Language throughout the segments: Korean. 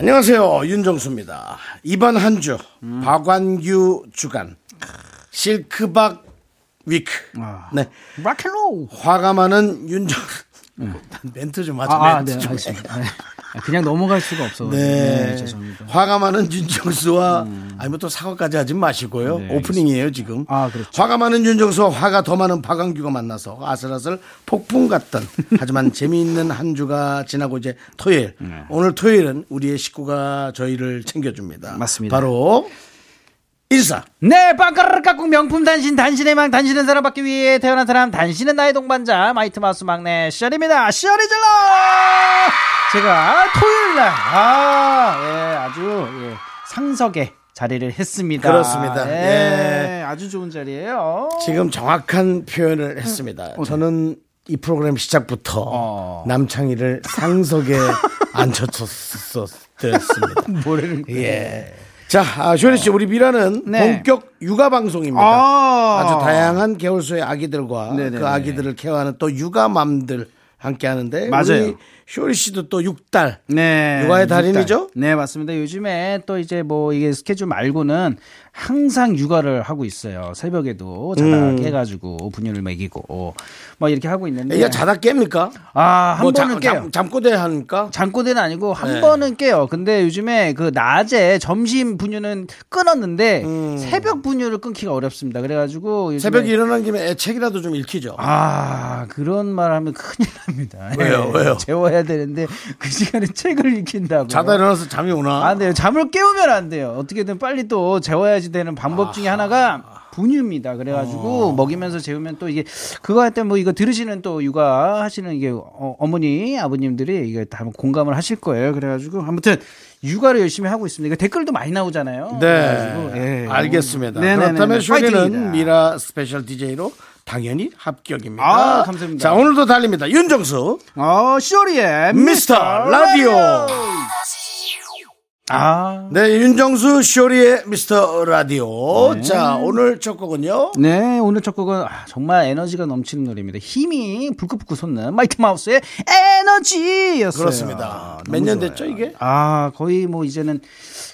안녕하세요 윤정수입니다. 이번 한 주 박완규 주간 실크박 위크. 네 락앤롤. 화가 많은 윤정 멘트 좀 하자. 아, 아, 멘트 네, 좀 해. 알겠습니다. 네. 그냥 넘어갈 수가 없어. 네. 네, 죄송합니다. 화가 많은 윤정수와 아니 뭐또 사과까지 하지 마시고요. 네, 오프닝이에요 지금. 아, 그렇죠. 화가 많은 윤정수와 화가 더 많은 박광규가 만나서 아슬아슬 폭풍 같던 하지만 재미있는 한 주가 지나고 이제 토요일. 네. 오늘 토요일은 우리의 식구가 저희를 챙겨줍니다. 맞습니다. 바로 인사. 네, 빵가르르 깍꿍 명품 당신, 당신의 망, 당신은 사랑받기 위해 태어난 사람, 당신은 나의 동반자, 마이티 마우스 막내, 쇼리입니다. 쇼리 질러! 제가 토요일 날, 아, 예, 아주, 예, 상석에 자리를 했습니다. 그렇습니다. 예, 아주 좋은 자리예요 지금 정확한 표현을 했습니다. 저는 이 프로그램 시작부터 어. 남창희를 상석에 앉혀줬었습니다. 뭐라는 거예요? 예. 자, 아, 쇼리 씨, 우리 미라는 네. 본격 육아 방송입니다. 아. 아주 다양한 개월수의 아기들과 네네네. 그 아기들을 케어하는 또 육아맘들 함께 하는데 맞아요. 우리 쇼리 씨도 또 6달 네. 육아의. 달인이죠? 네, 맞습니다. 요즘에 또 이제 뭐 이게 스케줄 말고는 항상 육아를 하고 있어요. 새벽에도 자다 음. 깨가지고 분유를 먹이고 뭐 이렇게 하고 있는데. 애가 자다 깹니까? 아, 한 뭐 번은 잠, 깨요. 잠, 잠꼬대 하니까? 잠꼬대는 아니고 한 네. 번은 깨요. 근데 요즘에 그 낮에 점심 분유는 끊었는데 새벽 분유를 끊기가 어렵습니다. 그래가지고 음. 새벽에 일어난 김에 애 책이라도 좀 읽히죠. 아 그런 말 하면 큰일 납니다. 왜요? 예, 왜요? 재워야 되는데 그 시간에 책을 읽힌다고. 자다 일어나서 잠이 오나? 안 돼요. 잠을 깨우면 안 돼요. 어떻게든 빨리 또 재워야지 되는 방법 중에 하나가 분유입니다. 그래가지고 먹이면서 재우면 또 이게 그거 할 때 뭐 이거 들으시는 또 육아 하시는 이게 어, 어머니 아버님들이 이게 다 공감을 하실 거예요. 그래가지고 아무튼 육아를 열심히 하고 있습니다. 댓글도 많이 나오잖아요. 네. 예. 알겠습니다. 네네네네. 그렇다면 쇼리는. 미라 스페셜 DJ로 당연히 합격입니다. 아, 감사합니다. 자, 오늘도 달립니다. 윤정수, 어 쇼리의 미스터 라디오. 아. 네, 윤정수 쇼리의 미스터 라디오. 자, 오늘 첫 곡은요. 네, 오늘 첫 곡은 아, 정말 에너지가 넘치는 노래입니다. 힘이 불끈불끈 솟는 마이티 마우스의 에너지였어요. 그렇습니다. 너무 몇년 좋아요. 됐죠, 이게? 아, 거의 뭐 이제는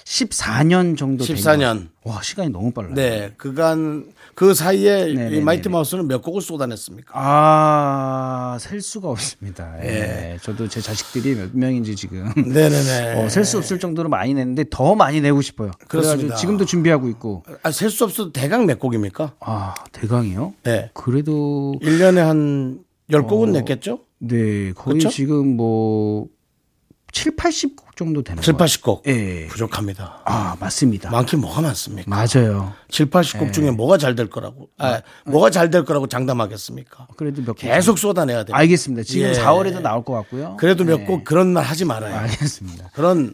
14년 정도 된 14년. 것. 와, 시간이 너무 빨라요. 네, 그간 그 사이에 네네네네. 이 마이티 마우스는 몇 곡을 쏟아냈습니까? 아, 셀 수가 없습니다. 예. 저도 제 자식들이 몇 명인지 지금 네네네. 어, 셀수 없을 정도로 많이 냈는데 더 많이 내고 싶어요. 그렇습니다. 그래가지고 지금도 준비하고 있고. 아, 셀 수 없어도 대강 몇 곡입니까? 아, 대강이요? 네. 그래도 1년에 한 10곡은 냈겠죠? 네, 거의 그쵸? 지금 뭐 7, 80곡 정도 되는 7, 것 같아요. 80곡. 예. 부족합니다. 아, 맞습니다. 많긴 뭐가 많습니까? 맞아요. 7, 80곡 중에 뭐가 잘 될 거라고, 아, 뭐가 잘 될 거라고 장담하겠습니까? 그래도 몇 곡. 계속 쏟아내야 돼요. 알겠습니다. 지금 예. 4월에도 나올 것 같고요. 그래도 몇 네. 곡 그런 말 하지 말아요. 알겠습니다. 그런,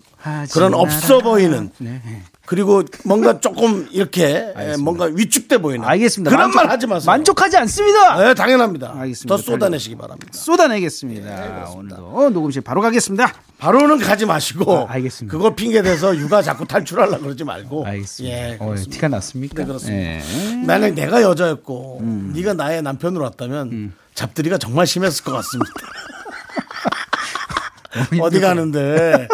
그런. 없어 보이는. 네. 그리고 뭔가 조금 이렇게 뭔가 위축돼 보이는. 알겠습니다. 그런 만족- 말 하지 마세요. 만족하지 않습니다. 네, 당연합니다. 알겠습니다. 더 쏟아내시기 바랍니다. 쏟아내겠습니다. 오늘도 녹음실 바로 가겠습니다. 바로는 가지 마시고. 아, 알겠습니다. 그거 핑계 대서 육아 자꾸 탈출하려고 그러지 말고. 알겠습니다. 예, 어. 티가 났습니까? 네, 그렇습니다. 예. 만약 내가 여자였고 음. 네가 나의 남편으로 왔다면 잡들이가 정말 심했을 것 같습니다. 어디 가는데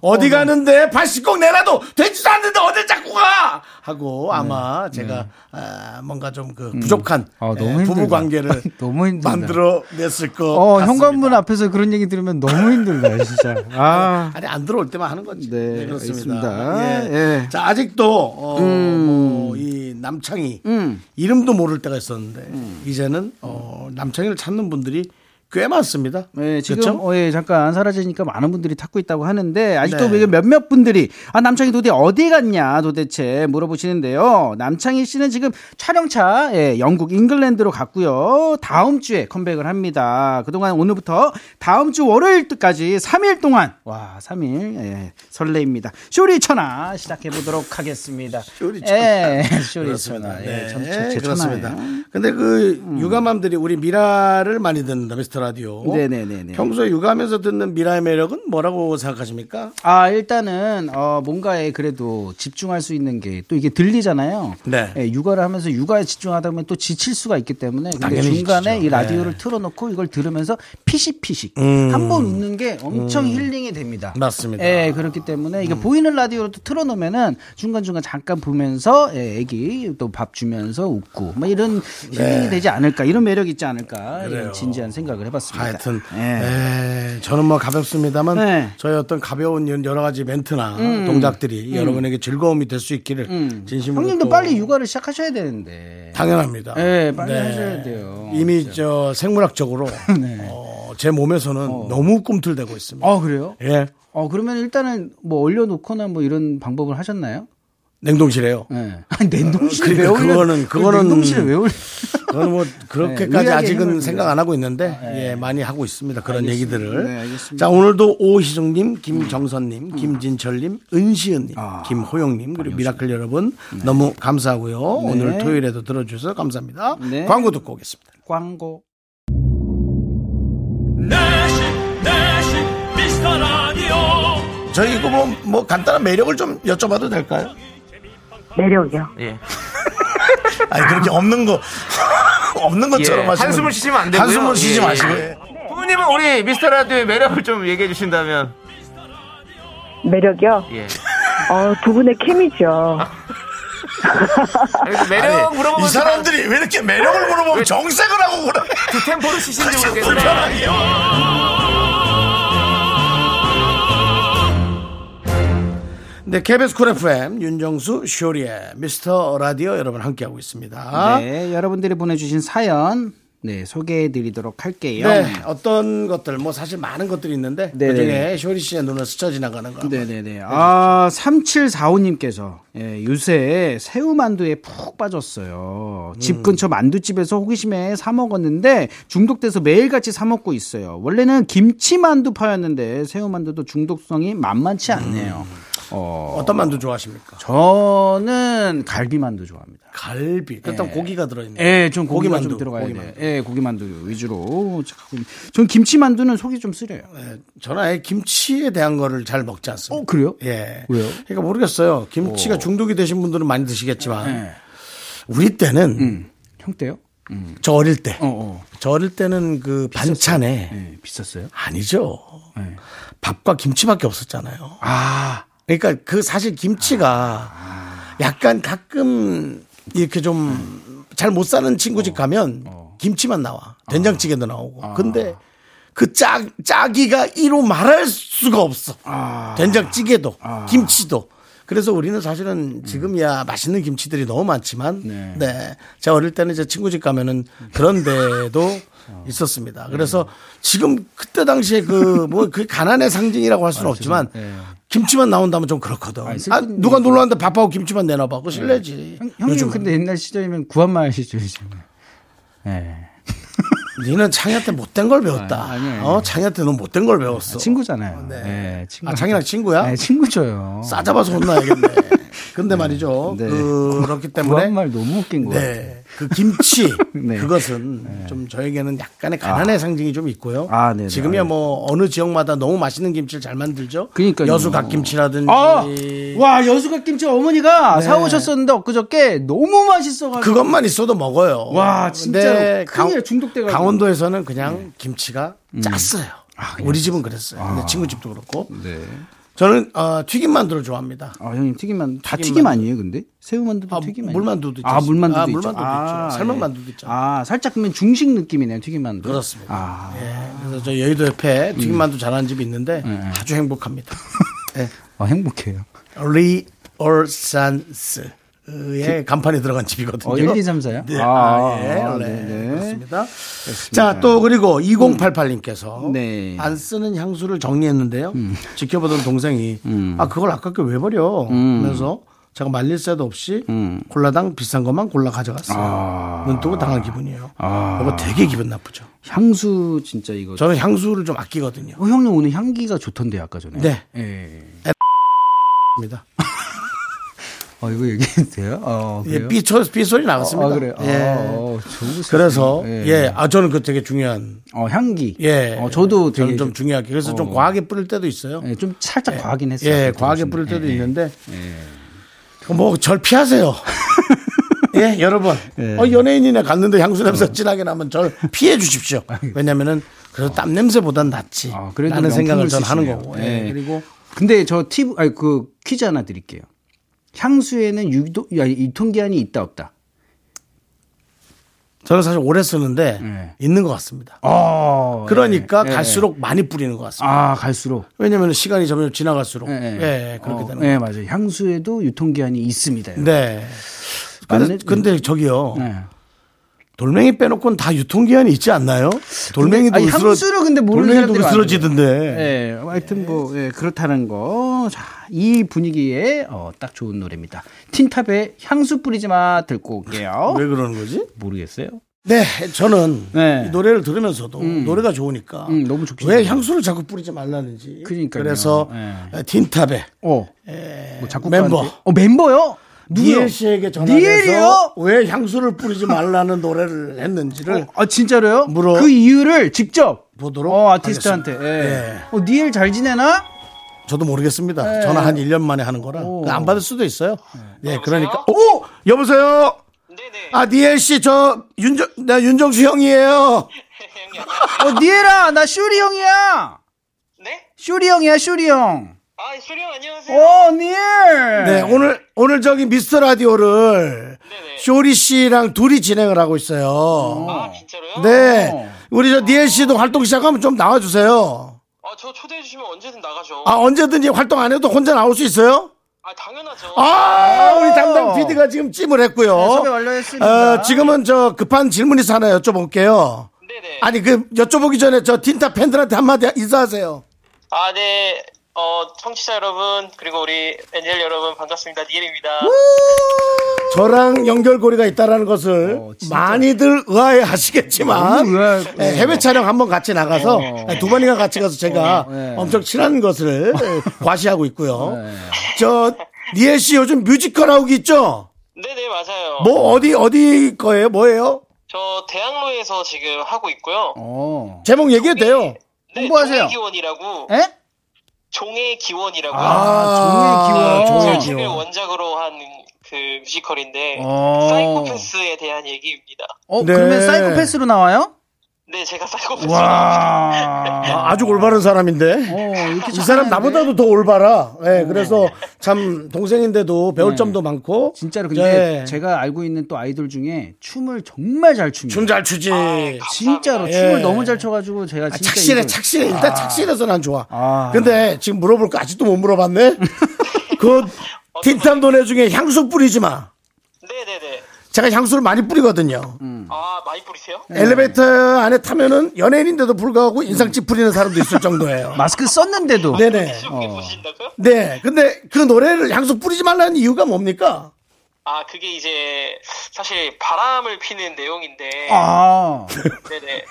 어디 가는데 발씻꼭 내놔도 되지도 않는데 어딜 자꾸 가 하고 아마 제가 아, 뭔가 좀 그 부족한 아, 너무 예, 부부 힘들다. 관계를 너무 힘들다. 만들어 냈을 것 어, 같습니다. 현관문 앞에서 그런 얘기 들으면 너무 힘들다, 진짜. 아. 아니 안 들어올 때만 하는 거지. 네, 그렇습니다. 알겠습니다. 예. 예. 음. 자 아직도 어, 뭐이 남창이 이름도 모를 때가 있었는데 이제는 어, 남창이를 찾는 분들이 꽤 많습니다. 네, 지금 그렇죠? 어, 예, 잠깐 사라지니까 많은 분들이 찾고 있다고 하는데 아직도 네. 몇몇 분들이 아 남창희 도대 어디 갔냐 도대체 물어보시는데요. 남창희 씨는 지금 촬영차 예, 영국 잉글랜드로 갔고요. 다음 주에 컴백을 합니다. 그동안 오늘부터 다음 주 월요일까지 3일 동안 와 3일 예, 설레입니다. 쇼리 천하 시작해 보도록 하겠습니다. 쇼리 예, 쇼리. 천하. 네, 예, 참, 참, 제 그렇습니다. 음. 근데 그 육아맘들이 우리 미라를 많이 듣는다, 미스터 라디오. 네네네네. 평소에 육아하면서 듣는 미라의 매력은 뭐라고 생각하십니까? 아 일단은 어 뭔가에 그래도 집중할 수 있는 게 또 이게 들리잖아요. 네. 예, 육아를 하면서 육아에 집중하다 보면 또 지칠 수가 있기 때문에 근데 중간에 지치죠. 이 라디오를 네. 틀어놓고 이걸 들으면서 피식피식 음. 한번 웃는 게 엄청 힐링이 됩니다. 맞습니다. 예, 그렇기 때문에 이게 보이는 라디오로 또 틀어놓으면은 중간 중간 잠깐 보면서 예, 애기 또 밥 주면서 웃고 뭐 이런 힐링이 되지 않을까 이런 매력 이 있지 않을까 네. 이런 진지한 생각을 해봤습니다. 하여튼 예. 에, 저는 뭐 가볍습니다만 네. 음. 저희 어떤 가벼운 여러 가지 멘트나 동작들이 여러분에게 즐거움이 될 수 있기를 진심으로 형님도 또 빨리 육아를 시작하셔야 되는데. 당연합니다. 네, 빨리 하셔야 돼요. 이미 저 생물학적으로 어, 제 몸에서는 너무 꿈틀대고 있습니다. 아 그래요? 예, 어 그러면 일단은 뭐 얼려놓거나 뭐 이런 방법을 하셨나요? 냉동실에요. 네. 아니 냉동실에 그러니까 왜 올려? 그거는- 그거는- 냉동실에 왜 올려? 그건 뭐 그렇게까지 네, 아직은 생각 안 하고 있는데 예, 많이 하고 있습니다. 그런 얘기들을. 네, 알겠습니다. 자 오늘도 오희정님, 김정선님, 김진철님, 은시은님, 아, 김호영님 그리고 미라클 여러분 너무 감사하고요. 오늘 토요일에도 들어주셔서 감사합니다. 네. 광고 듣고 오겠습니다. 광고. 저희 이거 뭐, 뭐 간단한 매력을 좀 여쭤봐도 될까요? 매력이요. 예. 아니 그렇게 없는 거 없는 것처럼 예, 하시면 한숨을 쉬시면 안 되고요. 한숨을 쉬지 예, 마시고 예. 예. 부모님은 우리 미스터 라디오의 매력을 좀 얘기해 주신다면 매력이요? 예. 어, 두 분의 케미죠. 그래서 매력 물어보면 이 사람들이 왜 이렇게 매력을 물어보면 왜- 정색을 하고 그래? 두 템포를 치신지 모르겠어요. 네, KBS 쿨 FM 윤정수 쇼리의 미스터 라디오 여러분 함께하고 있습니다. 네, 여러분들이 보내주신 사연 네 소개해드리도록 할게요. 네, 어떤 것들 뭐 사실 많은 것들이 있는데 네, 그중에 네. 쇼리 씨의 눈을 스쳐 지나가는 거. 네네네. 아, 3745님께서 예, 요새 새우만두에 푹 빠졌어요. 집 근처 만두집에서 호기심에 사 먹었는데 중독돼서 매일같이 사 먹고 있어요. 원래는 김치만두 파였는데 새우만두도 중독성이 만만치 않네요. 어, 어 떤 만두 좋아하십니까? 저는 갈비만두 좋아합니다. 갈비. 그렇다면 고기가 들어있네. 예, 좀 고기만두, 좀 들어가야. 고기만두. 예, 고기만두 위주로. 전 김치만두는 속이 좀 쓰려요. 네, 저는 아예 김치에 대한 거를 잘 먹지 않습니다. 어, 그래요? 예. 왜요? 그러니까 모르겠어요. 김치가 중독이 되신 분들은 많이 드시겠지만 네. 우리 때는 음, 형 때요? 저 어릴 때, 어, 어. 저 어릴 때는 그 반찬에 예, 비쌌어요? 아니죠. 네. 밥과 김치밖에 없었잖아요. 아, 그러니까 그 사실 김치가 약간 가끔 이렇게 좀 잘 못 사는 친구 집 가면 김치만 나와. 된장찌개도 나오고. 근데 그 짜, 짜기가 이로 말할 수가 없어. 된장찌개도, 김치도. 그래서 우리는 사실은 지금이야 맛있는 김치들이 너무 많지만, 네. 네. 제가 어릴 때는 제 친구 집 가면은 그런 데도 있었습니다. 그래서 지금 그때 당시에 그 뭐 그 가난의 상징이라고 할 수는 없지만 김치만 나온다면 좀 그렇거든. 아니, 아, 누가 놀러 왔는데 밥하고 김치만 내놔봐. 그거 실례지. 형, 형님 요즘은. 근데 옛날 시절이면 구한말 시절이잖아요. 예. 니는 창희한테 못된 걸 배웠다. 아, 아니에요. 어, 창희한테 넌 못된 걸 배웠어. 친구잖아요. 네. 예, 친구. 아, 창희랑 친구야? 네, 친구죠요. 싸잡아서 혼나야겠네. 근데 말이죠. 네. 그렇기 때문에. 구한말 너무 웃긴 거예요. 네. 그 김치. 네. 그것은 좀 저에게는 약간의 가난의 상징이 좀 있고요. 아. 지금이야 뭐 어느 지역마다 너무 맛있는 김치를 잘 만들죠. 그러니까요. 여수 갓김치라든지. 아, 와 여수 갓 김치 어머니가 네. 사오셨었는데 엊그저께 너무 맛있어가지고. 그것만 있어도 먹어요. 와, 진짜 큰일 중독돼가지고. 네. 강원도에서는 그냥 김치가 짰어요. 아, 우리 집은 그랬어요. 근데 친구 집도 그렇고. 네. 저는 어, 튀김 만두를 좋아합니다. 아 형님 튀김만 다 튀김 튀김. 아니에요, 근데 새우만두도 아, 튀김 아니에요? 물만두도 있지 아 물만두도? 아, 있죠. 물만두도 있죠. 삶은 만두도 있죠. 아 살짝 그러면 중식 느낌이네요, 튀김만두. 그렇습니다. 아, 예, 그래서 저 여의도 옆에 튀김 만두 잘하는 집이 있는데 네. 아주 행복합니다. 예. 아, 행복해요. 리얼산스 의 간판이 들어간 집이거든요. 어, 1, 2, 3, 4요? 네, 아, 아, 예, 아, 네, 네, 네. 그렇습니다. 자, 또 그리고 2088님께서 네. 음. 안 쓰는 향수를 정리했는데요. 지켜보던 동생이 아 그걸 아깝게 왜 버려? 하면서 제가 말릴 새도 없이 음. 홀라당 비싼 것만 골라 가져갔어요. 눈 뜨고 당한 기분이에요. 아. 이거 되게 기분 나쁘죠. 향수 진짜 이거. 저는 향수를 좀 아끼거든요. 어, 형님 오늘 향기가 좋던데 아까 전에. 네. 예. 입니다. 어 이거 얘기해도 돼요? 어, 예, 그래요? 삐, 소, 삐 소리 나갔습니다. 아, 그래요? 예. 아, 어. 그래서 예. 예, 아 저는 그 되게 중요한 어, 향기. 예. 어, 저도 되게 저는 좀 중요하게 그래서 좀 어. 과하게 뿌릴 때도 있어요. 예, 좀 살짝 과하긴 했어요. 예, 과하게. 뿌릴 때도 예, 예. 있는데 뭐 절 피하세요. 예, 여러분. 예. 어, 연예인이나 갔는데 향수 냄새 진하게 나면 절 피해 주십시오. 왜냐면은 그래도 땀 냄새보단 낫지. 아, 그래도 라는 생각을 전 하는. 거고. 예. 예. 그리고 근데 저 팁, 아니 그 퀴즈 하나 드릴게요. 향수에는 야, 유통기한이 있다 없다. 저는 사실 오래 쓰는데 예. 있는 것 같습니다. 어. 그러니까 예, 예. 갈수록 많이 뿌리는 것 같습니다. 아 갈수록. 왜냐면 시간이 점점 지나갈수록 예, 예, 예. 그렇게 어, 되는 예, 거예요. 맞아요. 향수에도 유통기한이 있습니다. 네. 근데, 맞네. 근데 저기요. 네. 돌멩이 빼놓고는 다 유통기한이 있지 않나요? 돌멩이도 아니, 으스러, 향수를 근데 모르는 돌멩이도 으스러지던데. 예, 하여튼 뭐 예, 그렇다는 거. 자, 이 분위기에 어, 딱 좋은 노래입니다. 틴탑의 향수 뿌리지 마 듣고 올게요. 왜 그러는 거지? 모르겠어요. 네, 저는 네. 이 노래를 들으면서도 노래가 좋으니까 음, 너무 좋긴 왜. 향수를 자꾸 뿌리지 말라는지. 그러니까요. 그래서 네. 틴탑의 어. 뭐 작곡가한테- 멤버. 어, 멤버요? 니엘 씨에게 전화해서? 왜 향수를 뿌리지 말라는 노래를 했는지를 아 진짜로요? 물어 그 이유를 직접 보도록 어, 아티스트한테. 예. 예. 어, 니엘 잘 지내나? 저도 모르겠습니다. 전화 한 1년 만에 하는 거라 오. 안 받을 수도 있어요. 예, 그러니까 오 여보세요. 네네. 아 니엘 씨 저 윤정 나 윤정수 형이에요. 어, 니엘아, 나 쇼리 형이야. 네? 쇼리 형이야, 쇼리 형. 아, 수령 안녕하세요. 어, 니엘. 네 오늘 오늘 저기 미스터 라디오를 네네. 쇼리 씨랑 둘이 진행을 하고 있어요. 아, 진짜로요? 네 우리 저 니엘 씨도 활동 시작하면 좀 나와 주세요. 아, 저 초대해 주시면 언제든 나가죠. 아 언제든지 활동 안 해도 혼자 나올 수 있어요? 아, 당연하죠. 아 우리 담당 PD가 지금 찜을 했고요. 네, 섭외 완료했습니다. 어, 지금은 저 급한 질문 있어 하나 여쭤볼게요. 네네. 아니 그 여쭤보기 전에 저 틴타 팬들한테 한마디 인사하세요. 아, 네. 어, 청취자 여러분, 그리고 우리 엔젤 여러분 반갑습니다. 니엘입니다. 저랑 연결고리가 있다라는 것을 어. 많이들 의아해 하시겠지만 의아할 예, 해외 촬영 한번 같이 나가서 예, 두 번이나 같이 가서 제가 어, 네. 엄청 친한 것을 예, 과시하고 있고요. 네. 저 니엘 씨 요즘 뮤지컬 하고 있죠? 네네, 맞아요. 뭐 어디 어디 거예요? 뭐예요? 저 대학로에서 지금 하고 있고요. 어. 제목 얘기해도 돼요. 네, 홍보하세요. 기원이라고. 에? 종의 기원이라고. 아, 종의 기원. 종의 기원. 원작으로 한 그 뮤지컬인데 어. 사이코패스에 대한 얘기입니다. 어, 네. 그러면 사이코패스로 나와요? 네, 제가 사이코패스. 와. 아, 아주 올바른 사람인데. 어, 이렇게 이 사람? 나보다도 더 올바라. 예, 그래서 참 동생인데도 배울 점도 많고. 네. 진짜로 근데 예. 제가 알고 있는 또 아이돌 중에 춤을 정말 잘 춥니다. 춤 잘 추지. 진짜로 예. 춤을 너무 잘 춰가지고 제가 아, 진짜 착실해, 이걸- 착실해. 일단 착실해서 난 좋아. 아. 근데 지금 물어볼 거 아직도 못 물어봤네? 그 틴탄 노래 중에 향수 뿌리지 마. 네네네. 제가 향수를 많이 뿌리거든요. 아, 많이 뿌리세요? 엘리베이터 안에 타면은 연예인인데도 불구하고 인상 찌푸리는 사람도 있을 정도예요. 마스크 썼는데도 네네. 그렇게 보신다고요? 네. 근데 그 노래를 향수 뿌리지 말라는 이유가 뭡니까? 아, 그게 이제 사실 바람을 피는 내용인데. 아 네네.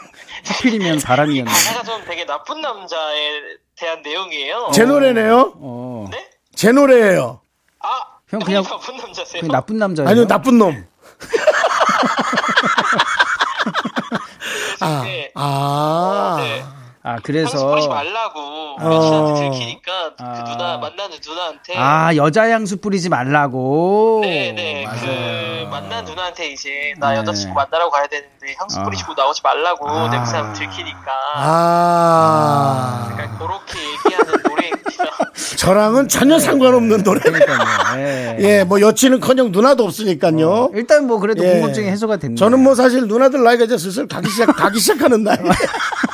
하필이면 바람이었네. 가사가 좀 되게 나쁜 남자에 대한 내용이에요. 제 노래네요. 어. 네? 제 노래예요. 아, 형 그냥- 나쁜 남자세요? 그 나쁜 남자예요. 아니요, 나쁜 놈. 아, 네. 아. 네. 아 향수 그래서 뿌리지 말라고 어. 여친한테 들키니까 아. 그 누나 만나는 누나한테 아 여자 향수 뿌리지 말라고. 네네 그 만난 누나한테 이제 나 네. 여자친구 만나러 가야 되는데 향수 아. 뿌리시고 나오지 말라고 아. 냄새나면 들키니까 아. 약간 그렇게 얘기하는 노래입니다. 저랑은 전혀 상관없는 노래. 그러니까요. 예. 예, 뭐 여친은-커녕 누나도 없으니까요. 일단 뭐 그래도 예. 궁금증이 해소가 됐네. 저는 뭐 사실 누나들 나이가 이제 슬슬 가기 시작, 가기 시작하는 나이.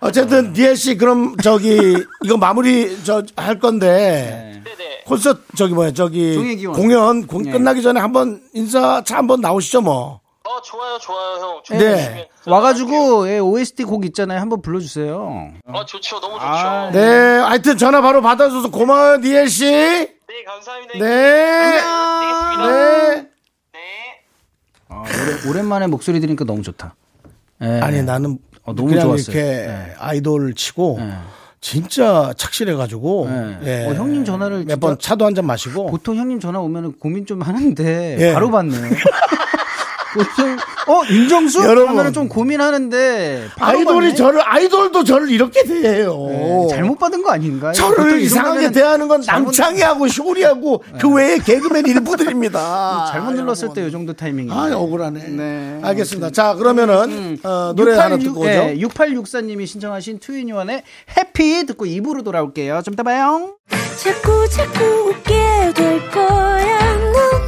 어쨌든 니엘 씨 그럼 저기 이거 마무리 저 할 건데 네네. 콘서트 저기 뭐야 저기. 공연 공- 네. 끝나기 전에 한번 인사 차 한번 나오시죠 뭐. 어 좋아요 좋아요 형. 네. 준비해주시면 제가 와가지고 예, OST 곡 있잖아요. 한번 불러주세요. 어 좋죠 너무 좋죠. 아, 네, 하여튼 전화 바로 받아줘서 고마워요, 니엘 씨. 네. 네 감사합니다. 네. 되겠습니다. 네. 네. 아, 오래, 오랜만에 목소리 들으니까 너무 좋다. 예. 아니 나는 어, 너무 그냥 좋았어요. 이렇게 네. 아이돌 치고 네. 진짜 착실해가지고 네. 예. 어, 형님 전화를 몇 번 차도 한 잔 마시고 보통 형님 전화 오면 고민 좀 하는데 예. 바로 받네. 보통 어 윤정수 여러분. 하면은 좀 고민하는데 아이돌이 받네. 저를 아이돌도 저를 이렇게 대해요. 네, 잘못 받은 거 아닌가요? 저를 이 이상하게 대하는 건 잘못- 남창희하고 쇼리하고 그 외에 개그맨 일부들입니다. 잘못 눌렀을 때 이 정도 타이밍이. 아, 억울하네. 네. 알겠습니다. 자, 그러면은 어, 노래 하나 듣고 오죠. 네, 6864님이 신청하신 투애니원의 해피 듣고 입으로 돌아올게요. 좀 이따 봐요. 자꾸 자꾸 웃게 될 거야. 넌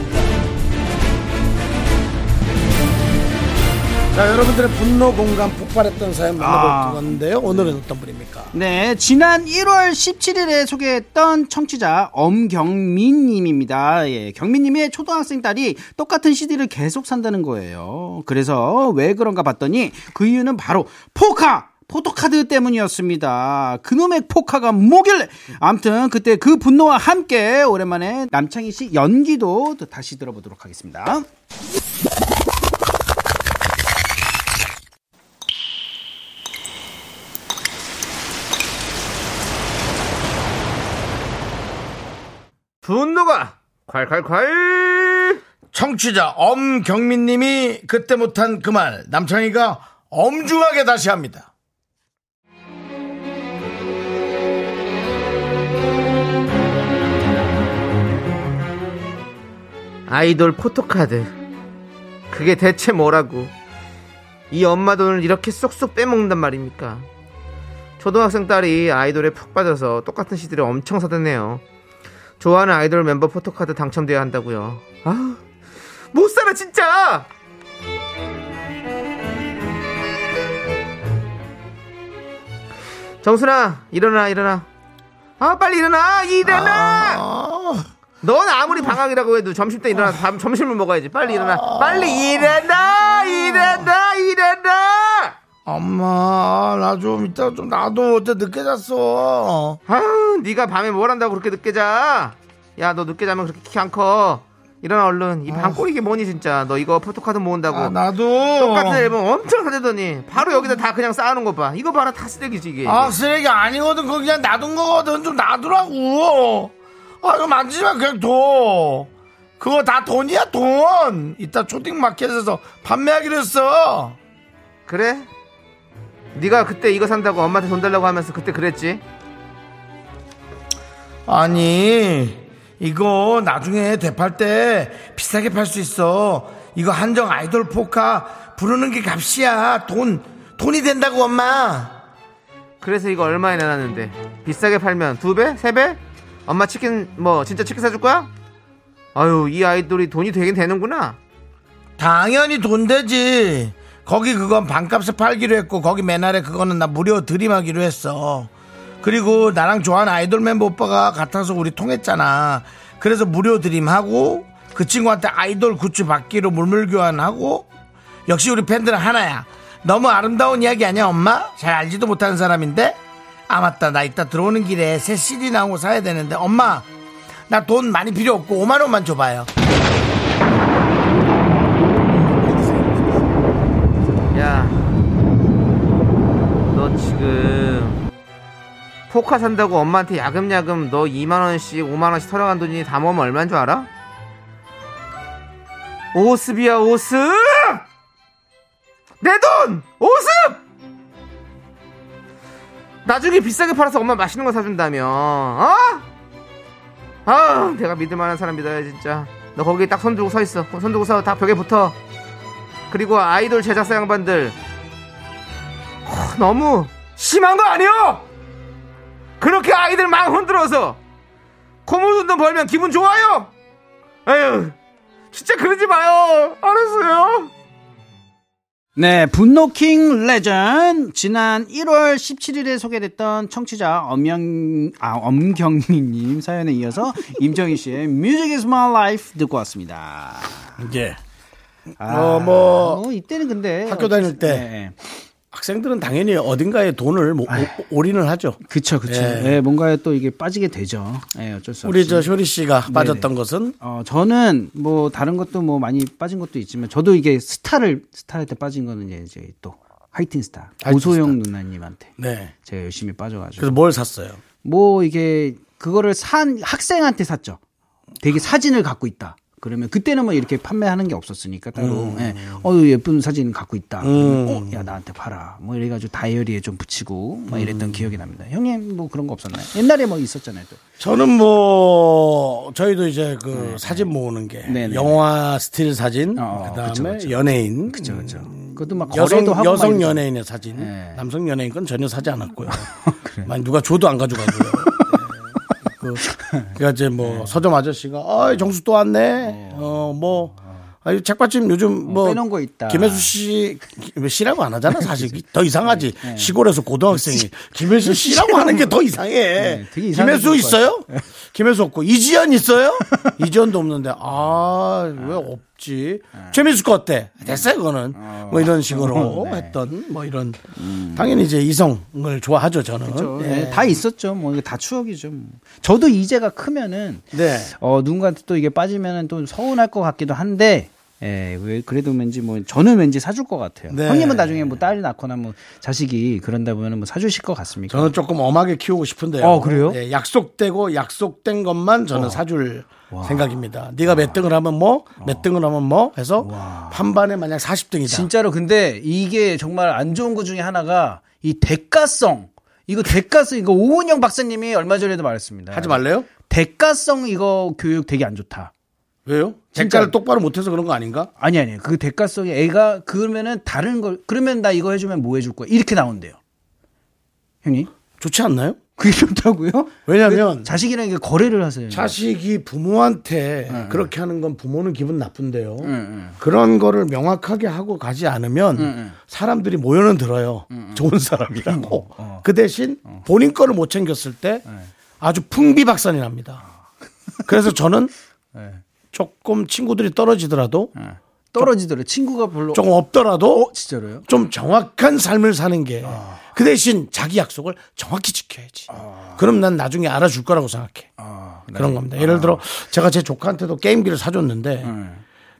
자 여러분들의 분노 공감 폭발했던 사연 만나볼 아. 건데요 오늘은 어떤 분입니까 네, 지난 1월 17일에 소개했던 청취자 엄경민 님입니다. 예, 경민 님의 초등학생 딸이 똑같은 CD를 계속 산다는 거예요. 그래서 왜 그런가 봤더니 그 이유는 바로 포카! 포토카드 때문이었습니다. 그놈의 포카가 뭐길래? 암튼 그때 그 분노와 함께 오랜만에 남창희 씨 연기도 또 다시 들어보도록 하겠습니다. 분노가 콸콸콸. 청취자 엄경민님이 그때 못한 그 말 남창희가 엄중하게 다시 합니다. 아이돌 포토카드. 그게 대체 뭐라고? 이 엄마 돈을 이렇게 쏙쏙 빼먹는단 말입니까? 초등학생 딸이 아이돌에 푹 빠져서 똑같은 CD를 엄청 사댔네요 좋아하는 아이돌 멤버 포토카드 당첨돼야 한다고요 아, 못 살아 진짜 정순아 일어나 일어나 아 빨리 일어나 일어나 아, 넌 아무리 방학이라고 해도 점심 때 일어나서 밥, 점심을 먹어야지. 빨리 일어나. 빨리 일어나! 일어나! 일어나! 엄마 나 좀 이따 좀 나도 어제 늦게 잤어 아유, 네가 밤에 뭘 한다고 그렇게 늦게 자? 야, 너 늦게 자면 그렇게 키 안 커. 일어나 얼른. 이 방 꼴이 이게 뭐니 진짜. 너 이거 포토카드 모은다고. 아, 나도 똑같은 앨범 엄청 사대더니 바로 여기다 다 그냥 쌓아놓은 거 봐. 이거 봐라 다 쓰레기지 이게. 아 쓰레기 아니거든 그거 그냥 놔둔 거거든 좀 놔두라고 아 이거 만지지 마 그냥 둬 그거 다 돈이야 돈 이따 초딩마켓에서 판매하기로 했어 그래? 네가 그때 이거 산다고 엄마한테 돈 달라고 하면서 그때 그랬지? 아니 이거 나중에 대팔 때 비싸게 팔 수 있어 이거 한정 아이돌 포카 부르는 게 값이야 돈 돈이 된다고 엄마 그래서 이거 얼마에 내놨는데 비싸게 팔면 두 배? 세 배? 엄마 치킨 뭐 진짜 치킨 사줄 거야? 아유 이 아이돌이 돈이 되긴 되는구나 당연히 돈 되지. 거기 그건 반값에 팔기로 했고 거기 맨날에 그거는 나 무료 드림하기로 했어. 그리고 나랑 좋아하는 아이돌 멤버 오빠가 같아서 우리 통했잖아. 그래서 무료 드림하고 그 친구한테 아이돌 굿즈 받기로 물물 교환하고 역시 우리 팬들은 하나야. 너무 아름다운 이야기 아니야 엄마? 잘 알지도 못하는 사람인데? 아 맞다 나 이따 들어오는 길에 새 CD 나온 거 사야 되는데 엄마 나 돈 많이 필요 없고 5만 원만 줘봐요. 야, 너 지금 포카 산다고 엄마한테 야금야금 너 2만 원씩 5만 원씩 털어간 돈이 다 모으면 얼마인 줄 알아? 오습이야 오습! 내 돈! 오습! 나중에 비싸게 팔아서 엄마 맛있는 거 사준다며 어? 아 내가 믿을 만한 사람 믿어야 진짜 너 거기 딱 손 들고 서 있어 손 들고 서 다 벽에 붙어 그리고 아이돌 제작사 양반들 어, 너무 심한 거 아니요? 그렇게 아이들 막 흔들어서 고무돈 돈 벌면 기분 좋아요? 에휴 진짜 그러지 마요 알았어요 네, 분노킹 레전드 지난 1월 17일에 소개됐던 청취자 엄영 아 엄경민님 사연에 이어서 임정희 씨의 Music is my life 듣고 왔습니다. 이제 아, 어, 뭐 뭐 이때는 근데 학교 다닐 때 네, 학생들은 당연히 어딘가에 돈을 모- 오- 올인을 하죠. 그쵸 그쵸. 예. 예, 뭔가에 또 이게 빠지게 되죠. 예, 어쩔 수 없이. 우리 저 쇼리 씨가 빠졌던 것은 어, 저는 뭐 다른 것도 뭐 많이 빠진 것도 있지만 저도 이게 스타를 스타할 때 빠진 거는 이제, 이제 또 하이틴 스타 하이틴 고소영 누나님한테 네. 제가 열심히 빠져가지고 그래서 뭘 샀어요? 뭐 이게 그거를 산 학생한테 샀죠. 되게 사진을 갖고 있다. 그러면 그때는 뭐 이렇게 판매하는 게 없었으니까 따로 예. 어 예쁜 사진 갖고 있다. 그러면 어, 야 나한테 팔아. 뭐 이래가지고 다이어리에 좀 붙이고 막 이랬던 기억이 납니다. 형님 뭐 그런 거 없었나요? 옛날에 뭐 있었잖아요 또. 저는 뭐 저희도 이제 그 사진 모으는 게 네, 네. 영화 스틸 사진, 어, 그다음에 그쵸, 그쵸. 연예인, 그죠 그죠. 그것도 막 여성 여성. 연예인의 사진, 네. 남성 연예인 건 전혀 사지 않았고요. 만 누가 줘도 안 가져가고요. 네. 그, 그니까 이제 뭐 서점 아저씨가 아 정수 또 왔네. 어 뭐. 아, 이 책받침 요즘 뭐 빼놓은 거 있다. 김혜수 씨 기- 씨라고 안 하잖아 사실 더 이상하지 네. 시골에서 고등학생이 김혜수 씨라고 하는 게 더 이상해. 네, 김혜수 있어요? 김혜수 없고 이지연 있어요? 이지연도 없는데 아왜 없 지? 최민수 거 어때? 됐어요 그거는 뭐 이런 식으로 했던 뭐 이런 당연히 이제 이성을 좋아하죠 저는. 그렇죠. 예. 예, 다 있었죠. 뭐 이게 다 추억이죠. 뭐. 저도 이제가 크면은 네. 어 누군가한테 또 이게 빠지면은 또 서운할 것 같기도 한데. 예, 왜 그래도 왠지 뭐 저는 왠지 사줄 것 같아요. 네. 형님은 나중에 뭐 딸이 낳거나 뭐 자식이 그런다 보면은 뭐 사주실 것 같습니까? 저는 조금 엄하게 키우고 싶은데요. 어, 그래요? 예, 약속되고 약속된 것만 저는 사줄 생각입니다. 네가 몇 등을 하면 뭐, 몇 등을 하면 뭐 해서 판반에 만약 40등이다. 진짜로 근데 이게 정말 안 좋은 것 중에 하나가 이 대가성. 이거 대가성 이거 오은영 박사님이 얼마 전에도 말했습니다. 하지 말래요? 대가성 이거 교육 되게 안 좋다. 왜요? 진짜. 대가를 똑바로 못해서 그런 거 아닌가? 아니 아니 그 대가성이 애가 그러면은 다른 걸 그러면 나 이거 해주면 뭐 해줄 거야 이렇게 나온대요. 형님 좋지 않나요? 그게 좋다고요? 왜냐면 자식이랑 이게 거래를 하세요. 자식이 부모한테 그렇게 하는 건 부모는 기분 나쁜데요. 응. 그런 거를 명확하게 하고 가지 않으면 응. 사람들이 모여는 들어요. 좋은 사람이라고. 그 대신 본인 거를 못 챙겼을 때 아주 풍비박산이 납니다. 그래서 저는 네. 조금 친구들이 떨어지더라도 떨어지더래 친구가 별로. 조금 없더라도 어 진짜로요? 좀 정확한 삶을 사는 게 그 대신 자기 약속을 정확히 지켜야지. 그럼 난 나중에 알아줄 거라고 생각해. 그런 겁니다. 예를 들어 제가 제 조카한테도 게임기를 사줬는데 그럼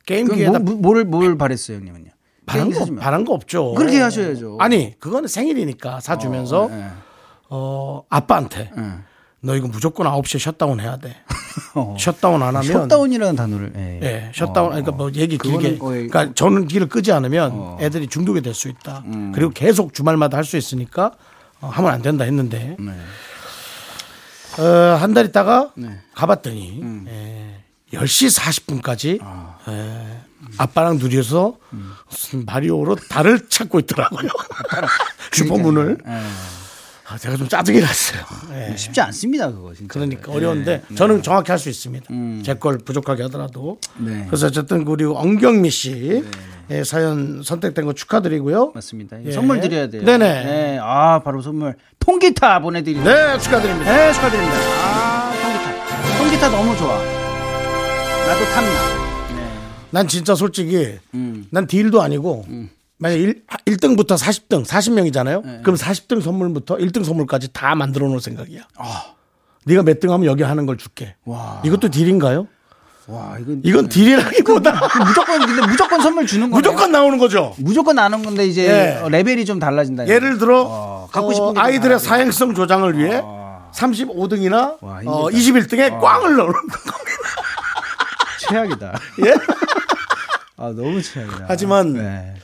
게임기에다 뭐, 뭘, 뭘 바랬어요 형님은요? 바란 거. 바란 거 없죠. 그렇게 하셔야죠. 아니, 그거는 생일이니까 사주면서, 예. 어, 아빠한테, 예. 너 이거 무조건 9시에 셧다운 해야 돼. 어. 셧다운 안 하면. 셧다운이라는 단어를. 예. 예, 셧다운, 그러니까 뭐 얘기 길게. 거의- 그러니까 전기를 끄지 않으면 어. 애들이 중독이 될 수 있다. 음. 그리고 계속 주말마다 할 수 있으니까 어, 하면 안 된다 했는데, 네. 어, 한 달 있다가 네. 가봤더니, 음. 예, 10시 40분까지 아. 예, 아빠랑 둘이서 음. 무슨 마리오로 달을 찾고 있더라고요. 슈퍼문을. 예. 아, 제가 좀 짜증이 났어요. 예. 쉽지 않습니다 그거 진짜. 그러니까 예. 어려운데 네. 저는 정확히 할 수 있습니다. 음. 제걸 부족하게 하더라도. 네. 그래서 어쨌든 우리 엉경미 씨 예, 사연 선택된 거 축하드리고요. 맞습니다. 예. 선물 드려야 돼요. 네네. 네. 아 바로 선물 통기타 보내드립니다. 네, 축하드립니다. 네, 축하드립니다. 아, 통기타. 통기타 너무 좋아. 나도 탐나. 네. 난 진짜 솔직히 음. 난 딜도 아니고 만약 1, 1등부터 40등, 40명이잖아요. 네. 그럼 40등 선물부터 1등 선물까지 다 만들어 놓을 생각이야. 아. 네가 몇 등 하면 여기 하는 걸 줄게. 와. 이것도 딜인가요? 와, 이건 이건 딜이라기보다 그 무조건 근데 무조건 선물 주는 거예요. 무조건 나오는 거죠. 무조건 나는 건데 이제 예. 어, 레벨이 좀 달라진다. 예를 들어 어, 갖고 어, 싶은 게 아이들의 좀 사행성 조장을 위해 35등이나 와. 어, 21등에 꽝을 넣는 겁니다. 최악이다. 예? 아, 너무 최악이다. 하지만 네.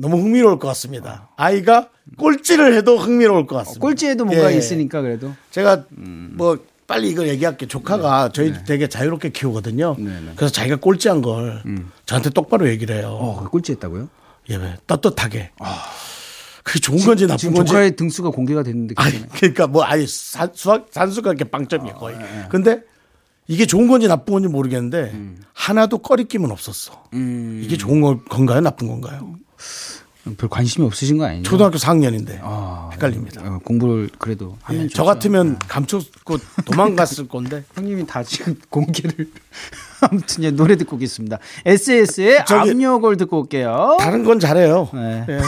너무 흥미로울 것 같습니다. 아이가 꼴찌를 해도 흥미로울 것 같습니다. 꼴찌에도 뭔가 예. 있으니까 그래도. 제가 뭐 빨리 이걸 얘기할게. 조카가 저희 되게 자유롭게 키우거든요. 네, 네. 그래서 자기가 꼴찌한 걸 저한테 똑바로 얘기를 해요. 어, 그 꼴찌했다고요? 예, 왜? 떳떳하게. 그게 좋은 건지 나쁜 지금 건지. 조카의 등수가 공개가 됐는데 아니. 그러니까 뭐 아예 산, 수학, 산수가 이렇게 빵점이에요, 거의. 네, 근데 이게 좋은 건지 나쁜 건지 모르겠는데 음. 하나도 꺼리낌은 없었어. 이게 좋은 건- 건가요? 나쁜 건가요? 별 관심이 없으신 거 아니에요? 초등학교 4학년인데 아, 헷갈립니다. 어, 공부를 그래도 하면 예. 저 같으면 감췄고 도망갔을 건데 형님이 다 지금 공개를 아무튼 예, 노래 듣고 오겠습니다. SS의 압력을 듣고 올게요. 다른 건 잘해요. 네. 예.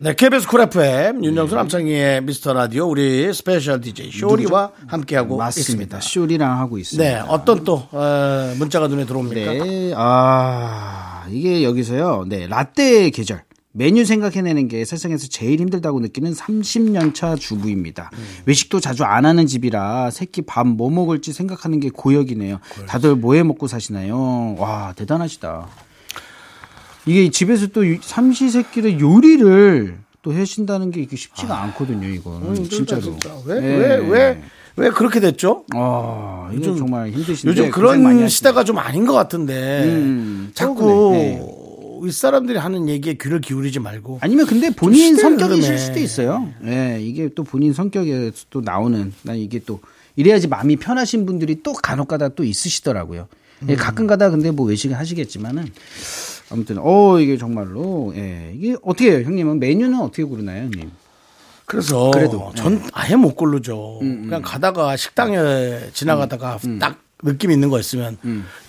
네, KBS Cool FM 윤정수 남창희의 미스터 라디오 우리 special DJ 쇼리와 함께하고 맞습니다. 있습니다. 쇼리랑 하고 있습니다. 네, 어떤 또 어, 문자가 눈에 들어옵니까? 네. 아, 이게 여기서요. 네, 라떼의 계절. 메뉴 생각해내는 게 세상에서 제일 힘들다고 느끼는 30년 차 주부입니다. 외식도 자주 안 하는 집이라 새끼 밥 뭐 먹을지 생각하는 게 고역이네요. 다들 뭐 해 먹고 사시나요? 와, 대단하시다. 이게 집에서 또이 삼시세끼를 요리를 또 하신다는 게 이게 쉽지가 않거든요, 이건. 힘들다, 진짜로. 진짜. 왜, 네. 왜, 왜, 왜 그렇게 됐죠? 아, 이게 정말 힘드신데. 요즘 그런. 시대가 좀 아닌 것 같은데 음, 자꾸 네. 윗사람들이 하는 얘기에 귀를 기울이지 말고 아니면 근데 본인 성격이실. 수도 있어요. 예, 이게 또 본인 성격에서 또 나오는, 난 이게 또, 이래야지 마음이 편하신 분들이 또 간혹 가다 또 있으시더라고요. 예, 가끔 가다 근데 뭐 외식을 하시겠지만은, 아무튼, 어, 이게 정말로, 예, 이게 어떻게 해요, 형님은? 메뉴는 어떻게 고르나요, 형님? 그래서 그래도, 네. 전 아예 못 고르죠. 음, 그냥 가다가 식당에 지나가다가 딱 느낌 있는 거 있으면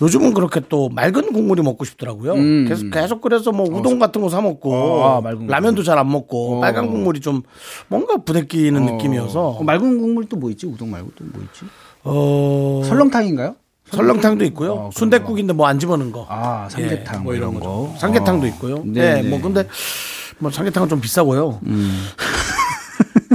요즘은 그렇게 또 맑은 국물이 먹고 싶더라고요. 음, 계속 계속 그래서 뭐 우동 같은 거 사 먹고 아, 맑은 국물. 라면도 잘 안 먹고 어. 빨간 국물이 좀 뭔가 부대끼는 느낌이어서 어, 맑은 국물 또 뭐 있지? 우동 말고 또 뭐 있지? 어 설렁탕인가요? 설렁탕도 있고요. 어, 그런 순대국인데 뭐 안 집어넣은 거. 아, 삼계탕 예, 뭐 이런 거. 거. 삼계탕도 어. 있고요. 네, 네, 네. 뭐 근데 뭐 삼계탕은 좀 비싸고요. 음.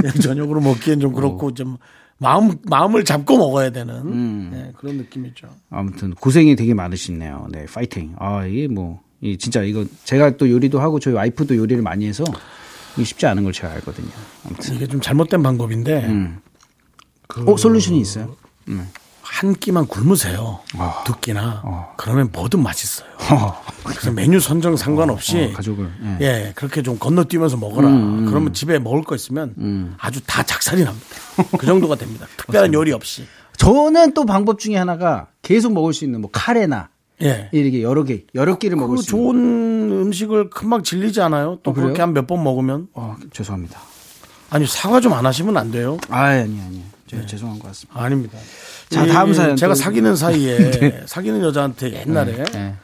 그냥 저녁으로 먹기엔 좀 그렇고 좀 마음 마음을 잡고 먹어야 되는 음. 네, 그런 느낌이죠. 아무튼 고생이 되게 많으시네요. 네, 파이팅. 아, 이게 뭐, 이 진짜 이거 제가 또 요리도 하고 저희 와이프도 요리를 많이 해서 이게 쉽지 않은 걸 제가 알거든요. 아무튼. 이게 좀 잘못된 방법인데 음. 그 어, 솔루션이 있어요? 한 끼만 굶으세요. 아. 두 끼나 어. 그러면 뭐든 맛있어요. 그래서 메뉴 선정 상관없이 어, 가족을. 예. 예, 그렇게 좀 건너뛰면서 먹어라. 음, 그러면 집에 먹을 거 있으면 아주 다 작살이 납니다. 그 정도가 됩니다. 특별한 요리 없이. 저는 또 방법 중에 하나가 계속 먹을 수 있는 뭐 카레나 예. 이렇게 여러 개, 여러 끼를 먹을 그수 있는. 좋은 음식을 금방 질리지 않아요? 또 어, 그래요? 그렇게 한 몇 번 먹으면 어, 죄송합니다. 아니 사과 좀 안 하시면 안 돼요? 아, 아니, 아니. 제가 죄송한 것 같습니다. 아닙니다. 자, 이- 다음 사연 제가 또- 사귀는 사이에 사귀는 여자한테 옛날에 네.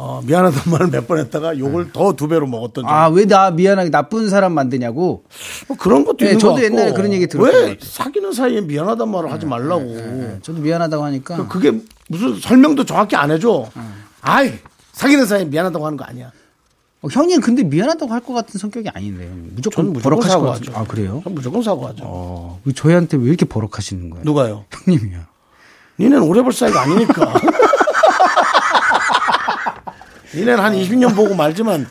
어, 미안하단 말을 몇 번 했다가 욕을 더두 배로 먹었던 적. 아, 왜 나 미안하게 나쁜 사람 만드냐고. 뭐 그런 것도 네, 있는 저도. 옛날에 그런 얘기 들었던 것 왜. 사귀는 사이에 미안하단 말을 하지 말라고. 네, 저도 미안하다고 하니까. 그게 무슨 설명도 정확히 안 해줘. 아이 사귀는 사이에 미안하다고 하는 거 아니야. 어, 형님 근데 미안하다고 할 것 같은 성격이 아닌데 형님. 무조건 저는 무조건 버럭하실 것 사과하죠. 같아요. 아 그래요? 전 무조건 사과하죠. 어, 왜 저희한테 왜 이렇게 버럭하시는 거예요? 누가요? 형님이요. 니는 오래 볼 사이가 아니니까. 니는 한 20년 보고 말지만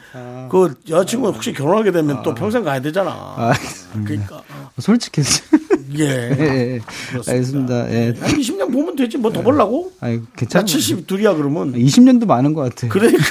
그 여자친구 혹시 결혼하게 되면 또 평생 가야 되잖아. 그러니까 솔직해서. 예. 예, 예. 알겠습니다. 예. 한 20년 보면 되지 뭐 더 벌라고? 나 괜찮아. 72이야 그러면. 20년도 많은 것 같아요. 그러니까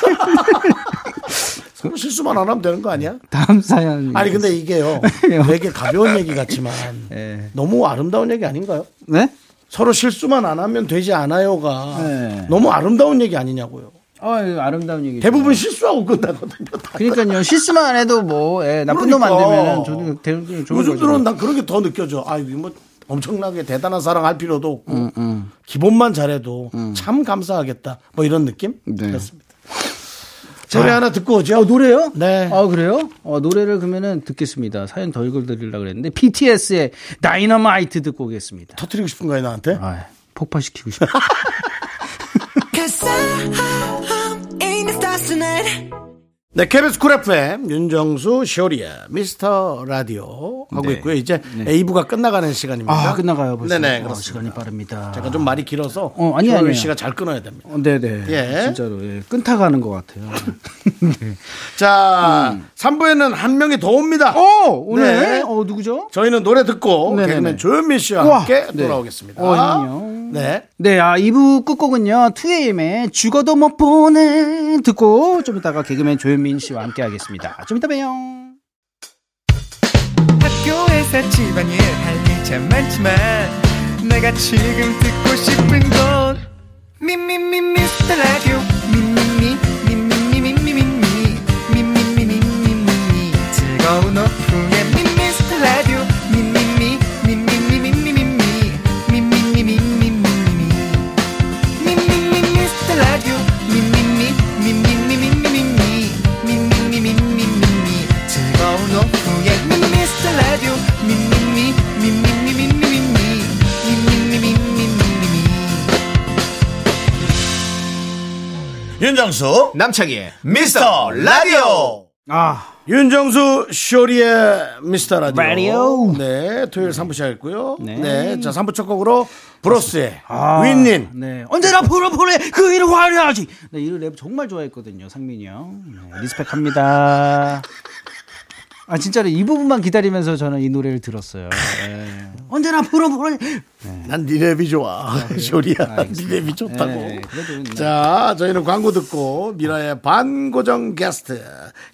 서로 실수만 안 하면 되는 거 아니야? 다음 사연. 아니 근데 이게요 되게 가벼운 얘기 같지만 예. 너무 아름다운 얘기 아닌가요? 네? 서로 실수만 안 하면 되지 않아요가 네. 너무 아름다운 얘기 아니냐고요. 아, 이거 아름다운 얘기. 대부분 실수하고 끝나거든요. 다. 그러니까요. 실수만 안 해도 뭐 예, 나쁜 놈 그러니까. 만들면 저는 대- 좋은 요즘들은. 난 그런 게 더 느껴져. 아, 이거 뭐 엄청나게 대단한 사랑 할 필요도 없고 음, 기본만 잘해도 참 감사하겠다. 뭐 이런 느낌? 네. 그렇습니다. 노래 하나 듣고 오죠. 아, 노래요? 네. 아, 그래요? 어, 노래를 그러면은 듣겠습니다. 사연 더 읽어드리려고 그랬는데, BTS의 다이너마이트 듣고 오겠습니다. 터트리고 싶은가요, 나한테? 아, 폭파시키고 싶어. 네, KBS Cool FM 윤정수 쇼리의 미스터 라디오 하고 네. 있고요. 이제 2부가 끝나가는 시간입니다. 아, 끝나가요 벌써. 네네, 어, 그렇습니다. 시간이 빠릅니다. 제가 좀 말이 길어서 어, 아니에요, 쇼리 아니에요. 씨가 잘 끊어야 됩니다. 어, 네네. 예. 진짜로 예. 끝나가는 것 같아요. 자, 3부에는 한 명이 더 옵니다. 음. 어 오늘 네. 어 누구죠? 저희는 노래 듣고. 개그맨 조현민 씨와 우와. 함께 네. 돌아오겠습니다. 어, 형님요. 네. 네, 아, 2부 끝곡은요, 2AM의 죽어도 못 보내. 듣고, 좀 이따가 개그맨 조현민 씨와 함께 하겠습니다. 좀 이따 봬요. 학교에서 집안일 할일참 많지만 내가 지금 듣고 싶은 건 미미미 미스터 라디오 미미미 미미미 미미미 미미미 미미미 즐거운 오후 윤정수 남창희의 미스터 라디오. 아, 윤정수 쇼리의 미스터 라디오. 라디오. 네, 토요일 3부 시작했고요. 네. 네. 자, 3부 첫 곡으로 Bros의 아, Win Win. 네. 언제나 불어 보내 그 일을 화려하지. 네, 이 랩 정말 좋아했거든요, 상민이 형. 네, respect 합니다. 아, 진짜로 이 부분만 기다리면서 저는 이 노래를 들었어요. 네. 언제나 불어 보내. 난 니 랩이 좋아. 쇼리야. 니 랩이 좋다고. 네, 그래도 네. 자, 저희는 광고 듣고 미라의 반고정 게스트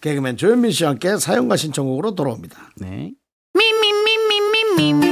개그맨 조현민 씨와 함께 사연과 신청곡으로 돌아옵니다. 네. Me,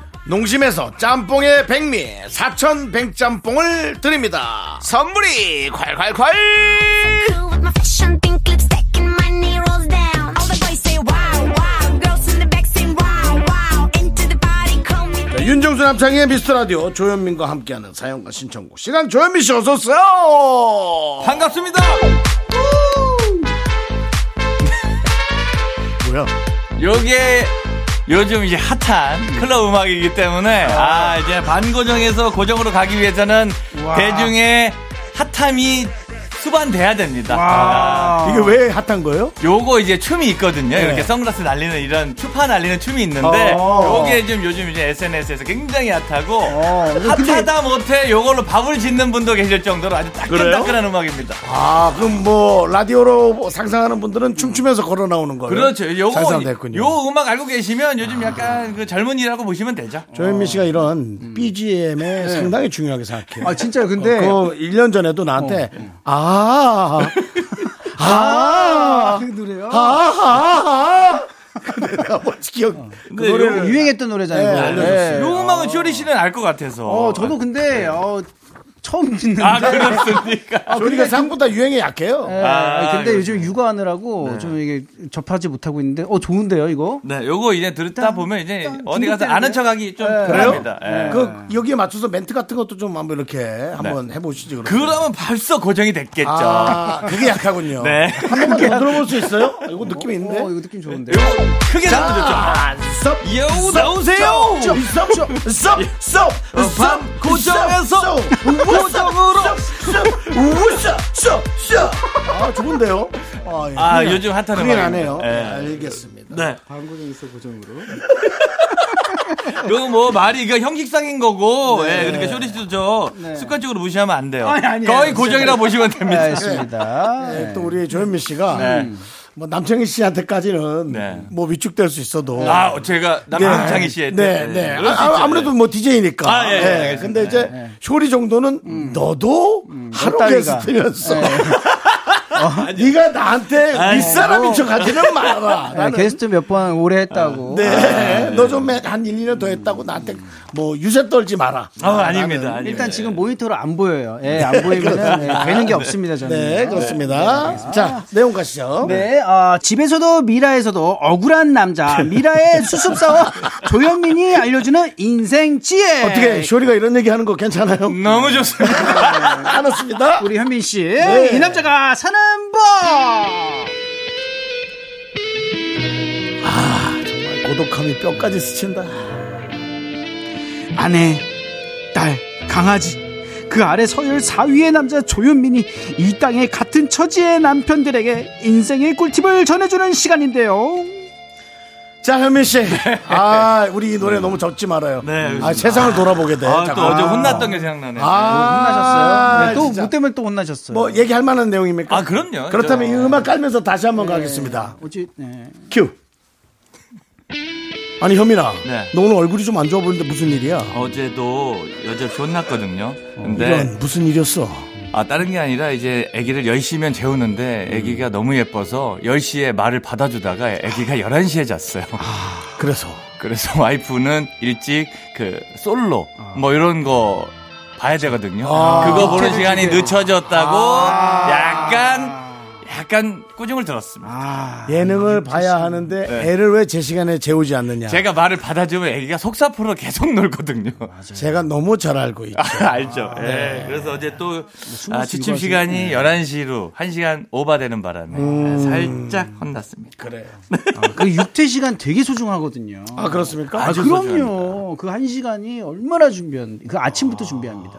농심에서 짬뽕의 백미 사천 백짬뽕을 드립니다. 선물이 콸콸콸 Cool with my fashion pink lipstick and my knee rolls down. All the boys say wow, wow. Girls in the back say wow, wow. Into the party, call me. 자, 윤정수 남창의 미스터 라디오 조현민과 함께하는 사연과 신청곡 시간 조현민 씨 어서 오세요. 반갑습니다. 뭐야? 요게 요즘 이제 핫한 클럽 음악이기 때문에 아. 이제 반고정에서 고정으로 가기 위해서는 대중의 핫함이 수반돼야 됩니다. 아, 이게 왜 핫한 거예요? 요거 이제 춤이 있거든요. 네. 이렇게 선글라스 날리는 이런 추파 날리는 춤이 있는데 어. 요게 좀 요즘 이제 SNS에서 굉장히 핫하고 어, 핫하다 못해 요걸로 밥을 짓는 분도 계실 정도로 아주 따끈따끈한 음악입니다. 아 그럼 뭐 라디오로 뭐 상상하는 분들은 춤추면서 걸어 나오는 거예요? 그렇죠. 요거 상상됐군요. 요 음악 알고 계시면 요즘 약간 그 젊은이라고 보시면 되죠. 조현민 씨가 이런 BGM에 상당히 중요하게 생각해요. 아, 진짜요. 근데. 그 1년 전에도 나한테 아, 아, 그 노래요? 아, 아, 아. 내가 뭐 기억 그 근데 노래를 요- 유행했던 노래잖아요. 네. 알려줬어요. 요 음악은 쇼리 씨는 알 것 같아서. 어, 저도 근데, 어, 처음 듣는데. 아, 그렇습니까? 우리가 생각보다 유행에 약해요. 예, 아, 근데. 요즘 육아하느라고 좀 이게 접하지 못하고 있는데, 어, 좋은데요, 이거? 네, 요거 이제 듣다 보면 이제 어디 가서 아는 척 하기 좀 그래요? 그럽니다. 예. 그 여기에 맞춰서 멘트 같은 것도 좀 한번 이렇게 한번 해보시지 그러면. 그러면 벌써 고정이 됐겠죠. 아, 그게 약하군요. 네. 한 번만 더 들어볼 수 있어요? 이거 느낌이 있는데. 어, 이거 느낌 좋은데. 요거 크게 섭, 여우 섭, 나오세요! 섭, 섭, 섭, 섭, 섭, 밤 고정에서 고정으로! 우샤, 샤, 샤. 아, 좋은데요? 아, 예. 아, 그게- 요즘 핫한 그게. 나네요. 예. 알겠습니다. 네. 방구정에서 고정으로. 요거 뭐 말이 이거 형식상인 거고, 예, 그러니까 쇼리 씨도 저 네. 습관적으로 무시하면 안 돼요. 아니. 거의 고정이라고 보시면 됩니다. 알겠습니다. 네, 또 우리 조현민 씨가 네. 뭐 남창희 씨한테까지는 네. 뭐 위축될 수 있어도 아, 제가 남창희 씨의 네, 네. 수 아, 있죠. 아무래도 뭐 DJ니까. 아, 예, 예, 알겠습니다. 근데 이제 쇼리 정도는 너도 하루 딸이가. 게스트면서 네가 나한테 윗사람인 척 하지는 마라. 네, 게스트 몇 번 오래 했다고. 네. 너좀한 1, 2년 더 했다고 나한테 뭐 유세 떨지 마라. 아, 아닙니다. 아닙니다. 일단 지금 모니터로 안 보여요. 예, 안 보이면은 예, 되는 게 없습니다, 저는. 네, 그렇습니다. 자, 내용 가시죠. 네, 어, 집에서도 미라에서도 억울한 남자 미라의 수습사원 조현민이 알려주는 인생 지혜. 어떻게 쇼리가 이런 얘기 하는 거 괜찮아요? 너무 좋습니다. 알았습니다. 우리 현민 씨, 네. 이 남자가 사는 법. 고독함이 뼈까지 스친다. 아내, 딸, 강아지. 그 아래 서열 4위의 남자 조현민이 이 땅의 같은 처지의 남편들에게 인생의 꿀팁을 전해주는 시간인데요. 자, 현민 씨. 아, 우리 이 노래 너무 적지 말아요. 네. 아, 세상을 돌아보게 돼. 아, 또. 어제 혼났던 게 생각나네. 아, 혼나셨어요? 네, 또, 진짜. 뭐 때문에 또 혼나셨어요? 뭐 얘기할 만한 내용입니까? 아, 그럼요. 그렇다면 저- 이 음악 깔면서 다시 한번 가겠습니다. 어찌, 네. 큐. 아니, 현민아. 네. 너 오늘 얼굴이 좀 안 좋아 보이는데 무슨 일이야? 어제도 여자없이 혼났거든요. 근데 이런 무슨 일이었어? 아 다른 게 아니라 이제 아기를 10시면 재우는데 아기가 너무 예뻐서 10시에 말을 받아주다가 아기가 11시에 잤어요. 그래서 그래서 와이프는 일찍 그 솔로 뭐 이런 거 봐야 되거든요. 아. 그거 보는 시간이 늦춰졌다고 약간 약간 꾸중을 들었습니다. 아, 예능을 봐야 하는데 애를 왜 제 시간에 재우지 않느냐? 제가 말을 받아주면 아기가 속사포로 계속 놀거든요. 제가 너무 잘 알고 있죠. 알죠. 예. 그래서 어제 또 아, 지침 시간이 11시로 1시간 오바되는 바람에 살짝 혼났습니다. 그래. 그 육퇴 시간 되게 소중하거든요. 아, 그렇습니까? 아, 그럼요. 그한 시간이 얼마나 준비한, 그 아침부터 준비합니다.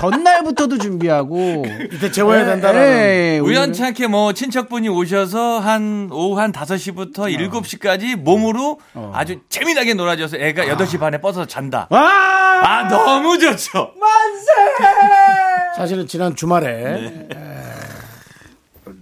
전날부터도 준비하고. 이때 재워야 된다는. 예, 우연 치 않게 뭐 친척분이 오셔서 한 오후 한 5시부터 7시까지 몸으로 아주 재미나게 놀아줘서 애가 8시 반에 뻗어서 잔다. 와! 아, 너무 좋죠. 사실은 지난 주말에 네.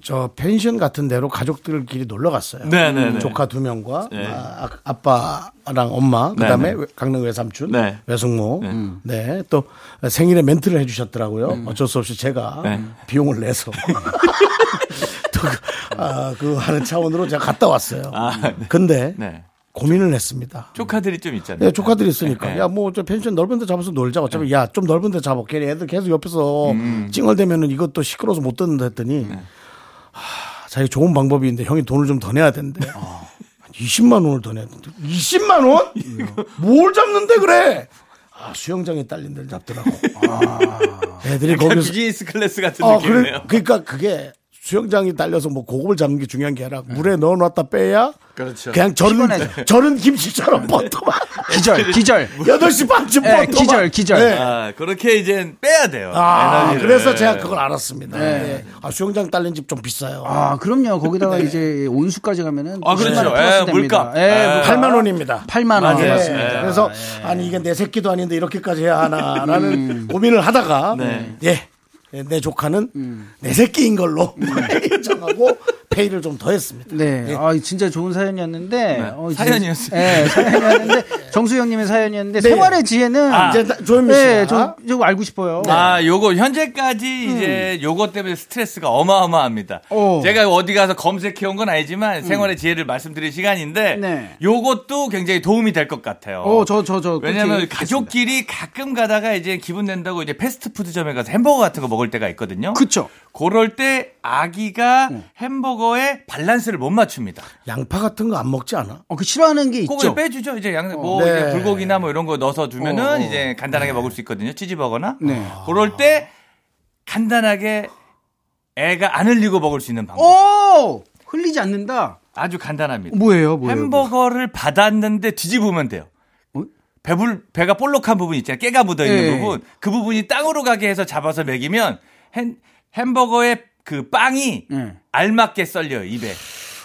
에, 저 펜션 같은 데로 가족들끼리 놀러 갔어요. 네네네. 조카 두 명과 네. 아, 아빠랑 엄마 그다음에 네네. 강릉 외삼촌, 네. 외숙모, 네. 또 생일에 멘트를 해주셨더라고요. 어쩔 수 없이 제가 네. 비용을 내서 또 그, 아, 그 하는 차원으로 제가 갔다 왔어요. 아, 네. 근데 네. 고민을 했습니다. 조카들이 좀 있잖아요. 네, 조카들이 있으니까. 네. 야, 뭐, 저 펜션 넓은 데 잡아서 놀자. 어차피, 야, 좀 넓은 데 잡아. 걔네 애들 계속 옆에서 찡얼대면은 이것도 시끄러워서 못 듣는다 했더니, 하, 자기 좋은 방법이 있는데 형이 돈을 좀 더 내야 되는데, 한 20만 원을 더 내야 되는데, 20만 원? 뭘 잡는데 그래? 아, 수영장에 딸린 데를 잡더라고. 아, 애들이 거기서. 비즈니스 클래스 같은 어, 느낌이네요. 그래, 그러니까 그게 수영장이 딸려서 뭐 고급을 잡는 게 중요한 게 아니라 물에 넣어놨다 빼야 그렇죠. 그냥 절은, 절은 김치처럼 뻗어만. 기절, 기절. 8시 반쯤 예, 뻗어만. 기절, 기절. 네. 아, 그렇게 이제 빼야 돼요. 아, 에너지를. 그래서 제가 그걸 알았습니다. 네. 아, 수영장 딸린 집 좀 비싸요. 아, 그럼요. 거기다가 이제 온수까지 가면은. 아, 그렇죠. 10만 원 플러스 예. 물값. 예, 예. 물값. 8만 원입니다. 8만 원. 네. 맞습니다. 그래서 아니 이게 내 새끼도 아닌데 이렇게까지 해야 하나라는 고민을 하다가 네. 예. 내 조카는 내 새끼인 걸로 인정하고 페이를 좀 더 했습니다. 네. 아, 진짜 좋은 사연이었는데. 어, 진짜- 사연이었어요. 네, 사연이었는데. 정수영님의 사연이었는데. 네. 생활의 지혜는. 아, 이제 나- 조현미 씨가 네, 저, 저 알고 싶어요. 아, 요거 현재까지 이제 요거 때문에 스트레스가 어마어마합니다. 오. 제가 어디 가서 검색해 온 건 아니지만 생활의 지혜를 말씀드릴 시간인데 네. 요것도 굉장히 도움이 될 것 같아요. 어, 저, 저, 저. 왜냐면 그렇게 가족끼리 가끔 가다가 이제 기분 낸다고 이제 패스트푸드점에 가서 햄버거 같은 거 먹을 때가 있거든요. 그쵸. 그럴 때 아기가 햄버거에 밸런스를 못 맞춥니다. 양파 같은 거 안 먹지 않아? 어, 그 싫어하는 게 있죠. 빼주죠. 이제 양, 뭐, 네. 이제 불고기나 뭐 이런 거 넣어서 두면은 어, 어. 이제 간단하게 먹을 수 있거든요. 치즈버거나. 네. 그럴 때 간단하게 애가 안 흘리고 먹을 수 있는 방법. 오! 흘리지 않는다. 아주 간단합니다. 뭐예요, 뭐예요? 햄버거를 받았는데 뒤집으면 돼요. 어? 배불, 배가 볼록한 부분 있잖아요. 깨가 묻어 있는 예. 부분. 그 부분이 땅으로 가게 해서 잡아서 먹이면 햄, 햄버거의 그 빵이 예. 알맞게 썰려요, 입에.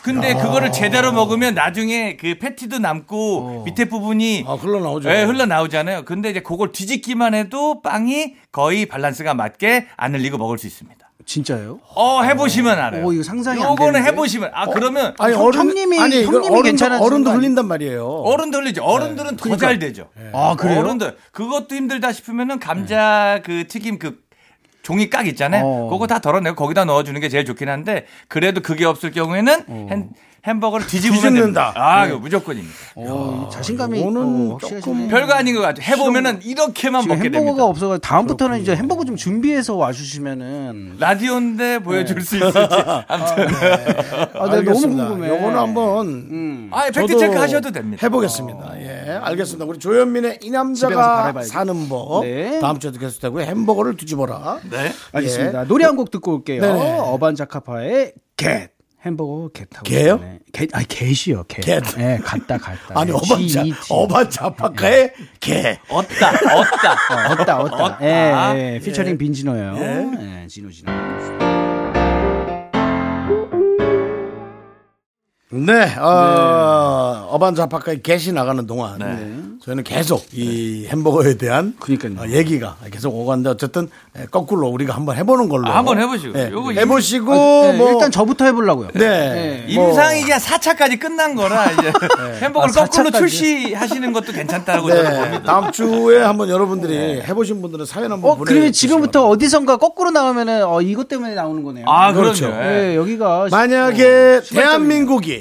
근데 그거를 제대로 먹으면 나중에 그 패티도 남고 밑에 부분이 아, 흘러나오죠. 예, 흘러나오잖아요. 근데 이제 그걸 뒤집기만 해도 빵이 거의 밸런스가 맞게 안 흘리고 먹을 수 있습니다. 진짜요? 어, 해보시면 알아요. 어, 이거 상상이 안 요거는 되는데? 해보시면. 아, 그러면 아니, 형- 형님이- 아니, 이거 형님이 괜찮아지는 어른도? 흘린단 말이에요. 어른도 흘리죠. 어른들은 더 잘 되죠. 아, 그래요? 어른들. 그것도 힘들다 싶으면은 감자 그 튀김 그 종이 깍 있잖아요. 어. 그거 다 덜어내고 거기다 넣어주는 게 제일 좋긴 한데 그래도 그게 없을 경우에는 햄, 햄버거를 뒤집으면 뒤집는다. 아, 이거 무조건입니다. 어, 자신감이 어, 확실하시네. 조금 별거 아닌 것 같아요. 해보면은 이렇게만 먹게 햄버거가 됩니다. 없어서 다음부터는 이제 햄버거 좀 준비해서 와주시면은 라디오인데 보여줄 수 있을지. 아무튼. 아, 네, 너무 알겠습니다. 궁금해. 요거는 한번 음. 아, 팩트 저도 체크 하셔도 됩니다. 해보겠습니다. 예, 알겠습니다. 우리 조현민의 이 남자가. 사는 법 네. 다음 주에도 계속 되고요. 햄버거를 뒤집어라. 네. 알겠습니다. 노래 한 곡 듣고 올게요. 네네. 어반자카파의 Get. 햄버거 get하고. Get이요? 있네. 겟, 아니, 겟이요, 겟. 겟. 예, 갔다, 갔다. 아니 예, 어반자 GET. 어반자 아파카의 Get. 얻다, 얻다. 얻다, 얻다. 얻다. 예, 예, 피처링 빈지노예요. 예, 진호, 진호. 네, 어, 어반자 아파카의 Get이 나가는 동안 네. 저희는 계속 이 햄버거에 대한 그러니까요. 어, 얘기가 계속 오갔는데 어쨌든 예, 거꾸로 우리가 한번 해보는 걸로 아, 한번 해보시고. 예, 요거 해보시고 예, 뭐 일단 저부터 해보려고요. 네, 예. 뭐 임상이가 4차까지 끝난 거라 이제 햄버거를 아, 거꾸로 4차까지. 출시하시는 것도 괜찮다고 저는 네, 봅니다. 다음 주에 한번 여러분들이 해보신 분들은 사연 한번 어, 보내. 그러면 지금부터 어디선가 거꾸로 나오면은, 어, 이것 때문에 나오는 거네요. 아, 그렇죠. 그렇죠. 예, 여기가. 만약에 대한민국이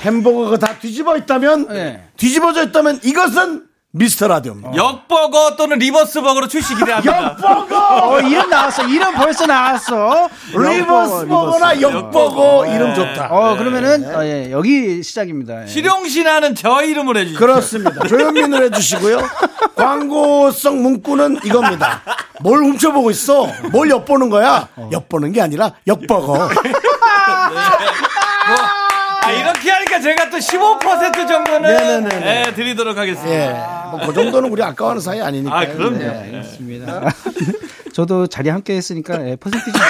햄버거가 다 뒤집어 있다면 네. 뒤집어져 있다면 이것은 미스터 라디오입니다. 역버거 또는 리버스버거로 출시 기대합니다. 역버거, 어, 이름 나왔어. 이름 벌써 나왔어. reverse 버거나 역버거 이름 좋다. 어, 그러면은, 어, 예, 여기 시작입니다. 예. 실용신안은 저 이름으로 해주시죠. 그렇습니다. 조현민으로 해주시고요. 광고성 문구는 이겁니다. 뭘 훔쳐보고 있어? 뭘 엿보는 거야? 엿보는 게 아니라 역버거. 아, 하니까 제가 또 15% 정도는 네네네네. 예, 드리도록 하겠습니다. 예. 뭐 그 정도는 우리 아까워하는 사이 아니니까. 아, 그럼요. 네, 알겠습니다. 저도 자리 함께 했으니까, 예, 퍼센티지. 주세요.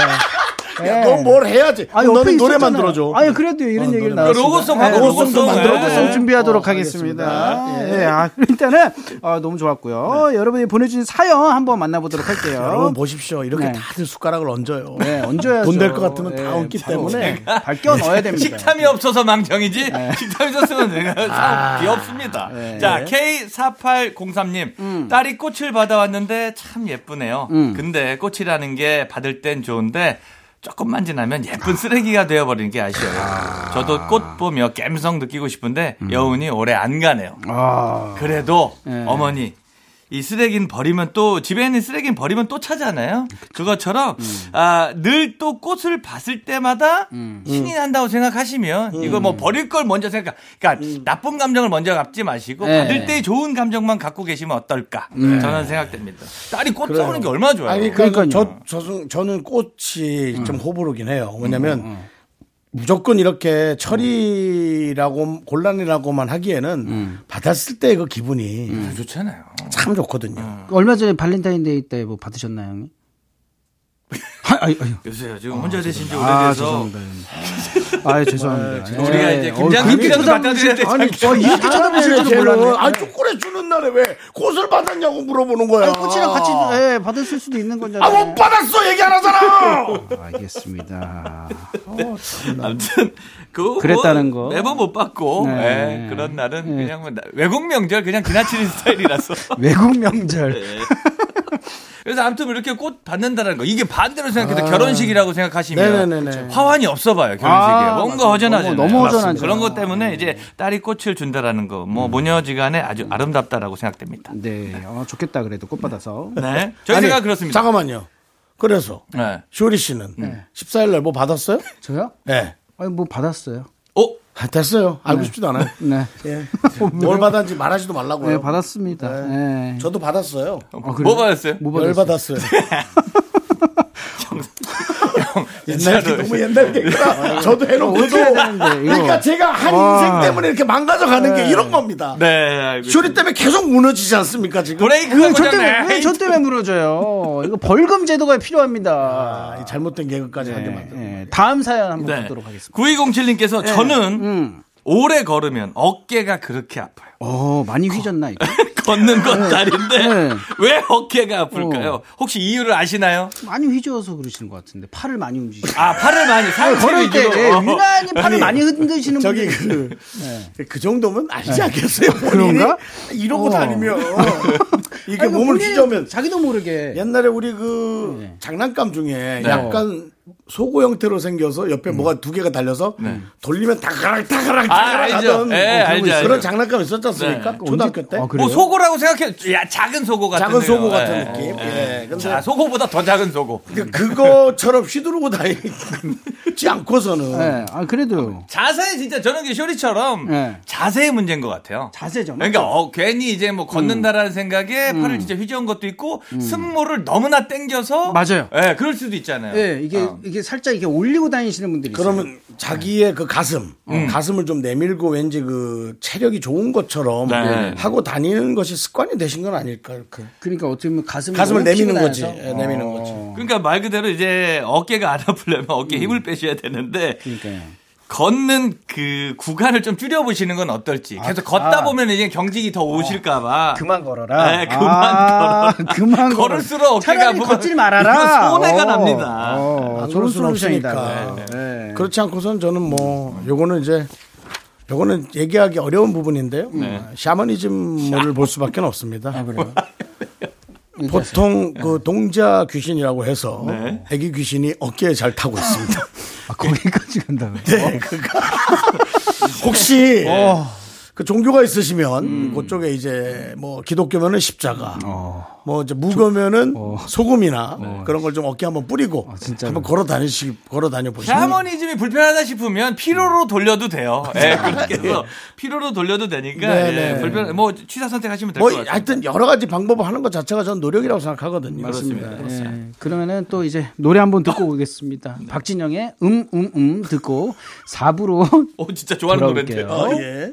예. 너뭘 해야지. 아, 옆에 너는 노래만 있었잖아요. 들어줘. 아니, 그래도 이런 어, 얘기를 노래. 나왔습니다. 로고송 예, 하고 로고송도 로고송. 만들어. 로고송 예. 준비하도록 어, 하겠습니다. 예, 아, 일단은 어, 너무 좋았고요. 여러분이 보내주신 사연 한번 만나보도록 할게요. 여러분 보십시오. 이렇게 네. 다들 숟가락을 얹어요. 네, 얹어야죠. 돈 될 것 같으면 예, 다 얹기 바로 때문에. 밝혀 넣어야 됩니다. 식탐이 없어서 망정이지 네. 식탐이 있었으면 내가 참 귀엽습니다. 자 K4803님 딸이 꽃을 받아왔는데 참 예쁘네요. 근데 꽃이라는 게 받을 땐 좋은데 조금만 지나면 예쁜 쓰레기가 되어버리는 게 아쉬워요. 저도 꽃 보며 갬성 느끼고 싶은데 여운이 오래 안 가네요. 아, 그래도 네. 어머니 이 쓰레기는 버리면 또 집에 있는 쓰레기는 버리면 또 차잖아요. 그것처럼 아, 늘 또 꽃을 봤을 때마다 신이 난다고 생각하시면 이거 뭐 버릴 걸 먼저 생각. 그러니까 나쁜 감정을 먼저 갖지 마시고 네. 받을 때 좋은 감정만 갖고 계시면 어떨까? 저는 생각됩니다. 딸이 꽃 사오는 게 얼마나 좋아요. 아니, 그러니까. 저, 저, 저는 꽃이 좀 호불호긴 해요. 왜냐면 무조건 이렇게 철이라고 곤란이라고만 하기에는 받았을 때 그 기분이 좋잖아요. 참 좋거든요. 얼마 전에 발렌타인데이 때 뭐 받으셨나요, 형님? 아, 아유, 아유. 요새 지금 혼자 되신 지 아, 오래돼서 죄송합니다. 아, 죄송합니다. 우리가 예. 이제 어, 김장 그렇게 김장도 쳐다보실 갖다 때 아니, 참저 이렇게 쳐다보실 줄도 몰랐네. 아, 초콜릿 주는 날에 왜 꽃을 받았냐고 물어보는 거야. 아니, 꽃이랑 같이 예, 받았을 수도 있는 아, 거잖아요. 못 받았어! 얘기 안 하잖아! 알겠습니다. 아무튼 그 그랬다는 뭐 거. 매번 못 받고 네. 예, 그런 날은 네. 그냥 뭐 나- 외국 명절 그냥 지나치는 스타일이라서 외국 명절. 네. 그래서 아무튼 이렇게 꽃 받는다는 거 이게 반대로 생각해도 결혼식이라고 생각하시면 아. 네네네네. 화환이 없어 봐요 결혼식에 아, 뭔가. 허전하잖아요. 너무- 너무 허전하죠. 그런 것 때문에 이제 딸이 꽃을 준다라는 거뭐 모녀지간에 아주 아름답다라고 생각됩니다. 네, 어, 좋겠다 그래도 꽃 받아서. 네, 저희 생각 그렇습니다. 잠깐만요. 그래서 네. 쇼리 씨는 14일 날 뭐 받았어요? 저요? 네. 아니 뭐 받았어요. 어? 아, 됐어요. 알고 싶지도 않아요. 네, 예. 뭘 받았는지 말하지도 말라고요. 네 받았습니다. 네. 저도 받았어요. 뭐 받았어요? 뭐열 받았어요? 받았어요. 옛날 게 너무 옛날 얘기라 저도 해놓고. 그러니까 제가 한 와. 인생 때문에 이렇게 망가져가는 게 이런 겁니다. 네, 쇼리 때문에 계속 무너지지 않습니까 지금? 브레이크가 왜저 때문에 고장네. 왜저 때문에 무너져요? 이거 벌금 제도가 필요합니다. 아, 이 잘못된 개그까지 하게 네. 네. 다음 사연 한번 네. 보도록 하겠습니다. 9207님께서 저는 음. 오래 걸으면 어깨가 그렇게 아파요. 어, 많이 휘졌나 이거? 걷는 건 다른데 네. 왜 어깨가 아플까요? 혹시 이유를 아시나요? 많이 휘저어서 그러시는 것 같은데 팔을 많이 움직이시고 아 팔을 많이 상체 걸을 때 위주로. 예, 유난히 팔을 아니, 많이 흔드시는 저기 분들 그, 그 정도면 않겠어요? 본인이? 네. 그런가? 이러고 어. 다니면 이게 아니, 몸을 본인이 휘저으면 자기도 모르게 옛날에 우리 그 네. 장난감 중에 약간 소고 형태로 생겨서 옆에 뭐가 두 개가 달려서 돌리면 다가락 다가락 아, 다가락 알죠. 하던 예, 그런. 장난감 있었지 않습니까? 네. 초등학교 때 아? 뭐 속고라고 생각해. 야 작은 속고 같은. 작은 소고 같은 느낌. 예. 근데 자, 속고보다 더 작은 속고. 그- 그거처럼 휘두르고 다니지 않고서는 예, 아 그래도 자세 진짜 저는 그 쇼리처럼 네. 자세의 문제인 것 같아요. 자세죠. 그러니까 어, 괜히 이제 뭐 걷는다라는 생각에 팔을 진짜 휘저은 것도 있고 승모를 너무나 땡겨서 맞아요. 예, 그럴 수도 있잖아요. 예, 이게 어. 이게 살짝 이게 올리고 다니시는 분들이 있어요. 그러면 자기의 그 가슴, 가슴을 좀 내밀고 왠지 그 체력이 좋은 것처럼 네. 하고 다니는 것이 습관이 되신 건 아닐까요? 그 그러니까 어떻게 보면 가슴을 가슴을 내미는 거지. 예, 내미는 어. 거지. 그러니까 말 그대로 이제 어깨가 안 아프려면 어깨 에 힘을 빼셔야 되는데 그러니까요. 걷는 그 구간을 좀 줄여보시는 건 어떨지. 계속 걷다 아. 보면 이제 경직이 더 오실까봐. 그만 걸어라. 네, 그만 아, 걸어. 그만 걸어. 걸을수록 어깨가 차라리 아프면 걷질 말아라. 손해가 어, 납니다. 어, 안 좋은 솔루션이다. 없으니까. 네. 그렇지 않고선 저는 뭐 요거는 이제 요거는 얘기하기 어려운 부분인데요. 네. 샤머니즘을 볼 수밖에 없습니다. 아, 그래요? 보통 그 동자 귀신이라고 해서 네. 애기 귀신이 어깨에 잘 타고 있습니다. 아, 거기까지 간다고요? 네, 그가 혹시 어. 그 종교가 있으시면 음. 그쪽에 이제 뭐 기독교면은 십자가, 어. 뭐 이제 무교면은 소금이나 그런 걸 좀 어깨 한번 뿌리고 아? 한번 걸어 다니시 걸어 다녀 보시면 샤머니즘이 불편하다 싶으면 피로로 돌려도 돼요. 예, 그렇게 해서 피로로 돌려도 되니까 네, 예, 네. 불편 뭐 취사 선택하시면 될뭐것 같아요. 하여튼 여러 가지 방법을 하는 것 자체가 저는 노력이라고 생각하거든요. 맞습니다. 예. 그러면은 또 이제 노래 한번 듣고 오겠습니다. 박진영의 음, 음, 음 듣고 4부로 오 진짜 좋아하는 노래인데. 어, 예.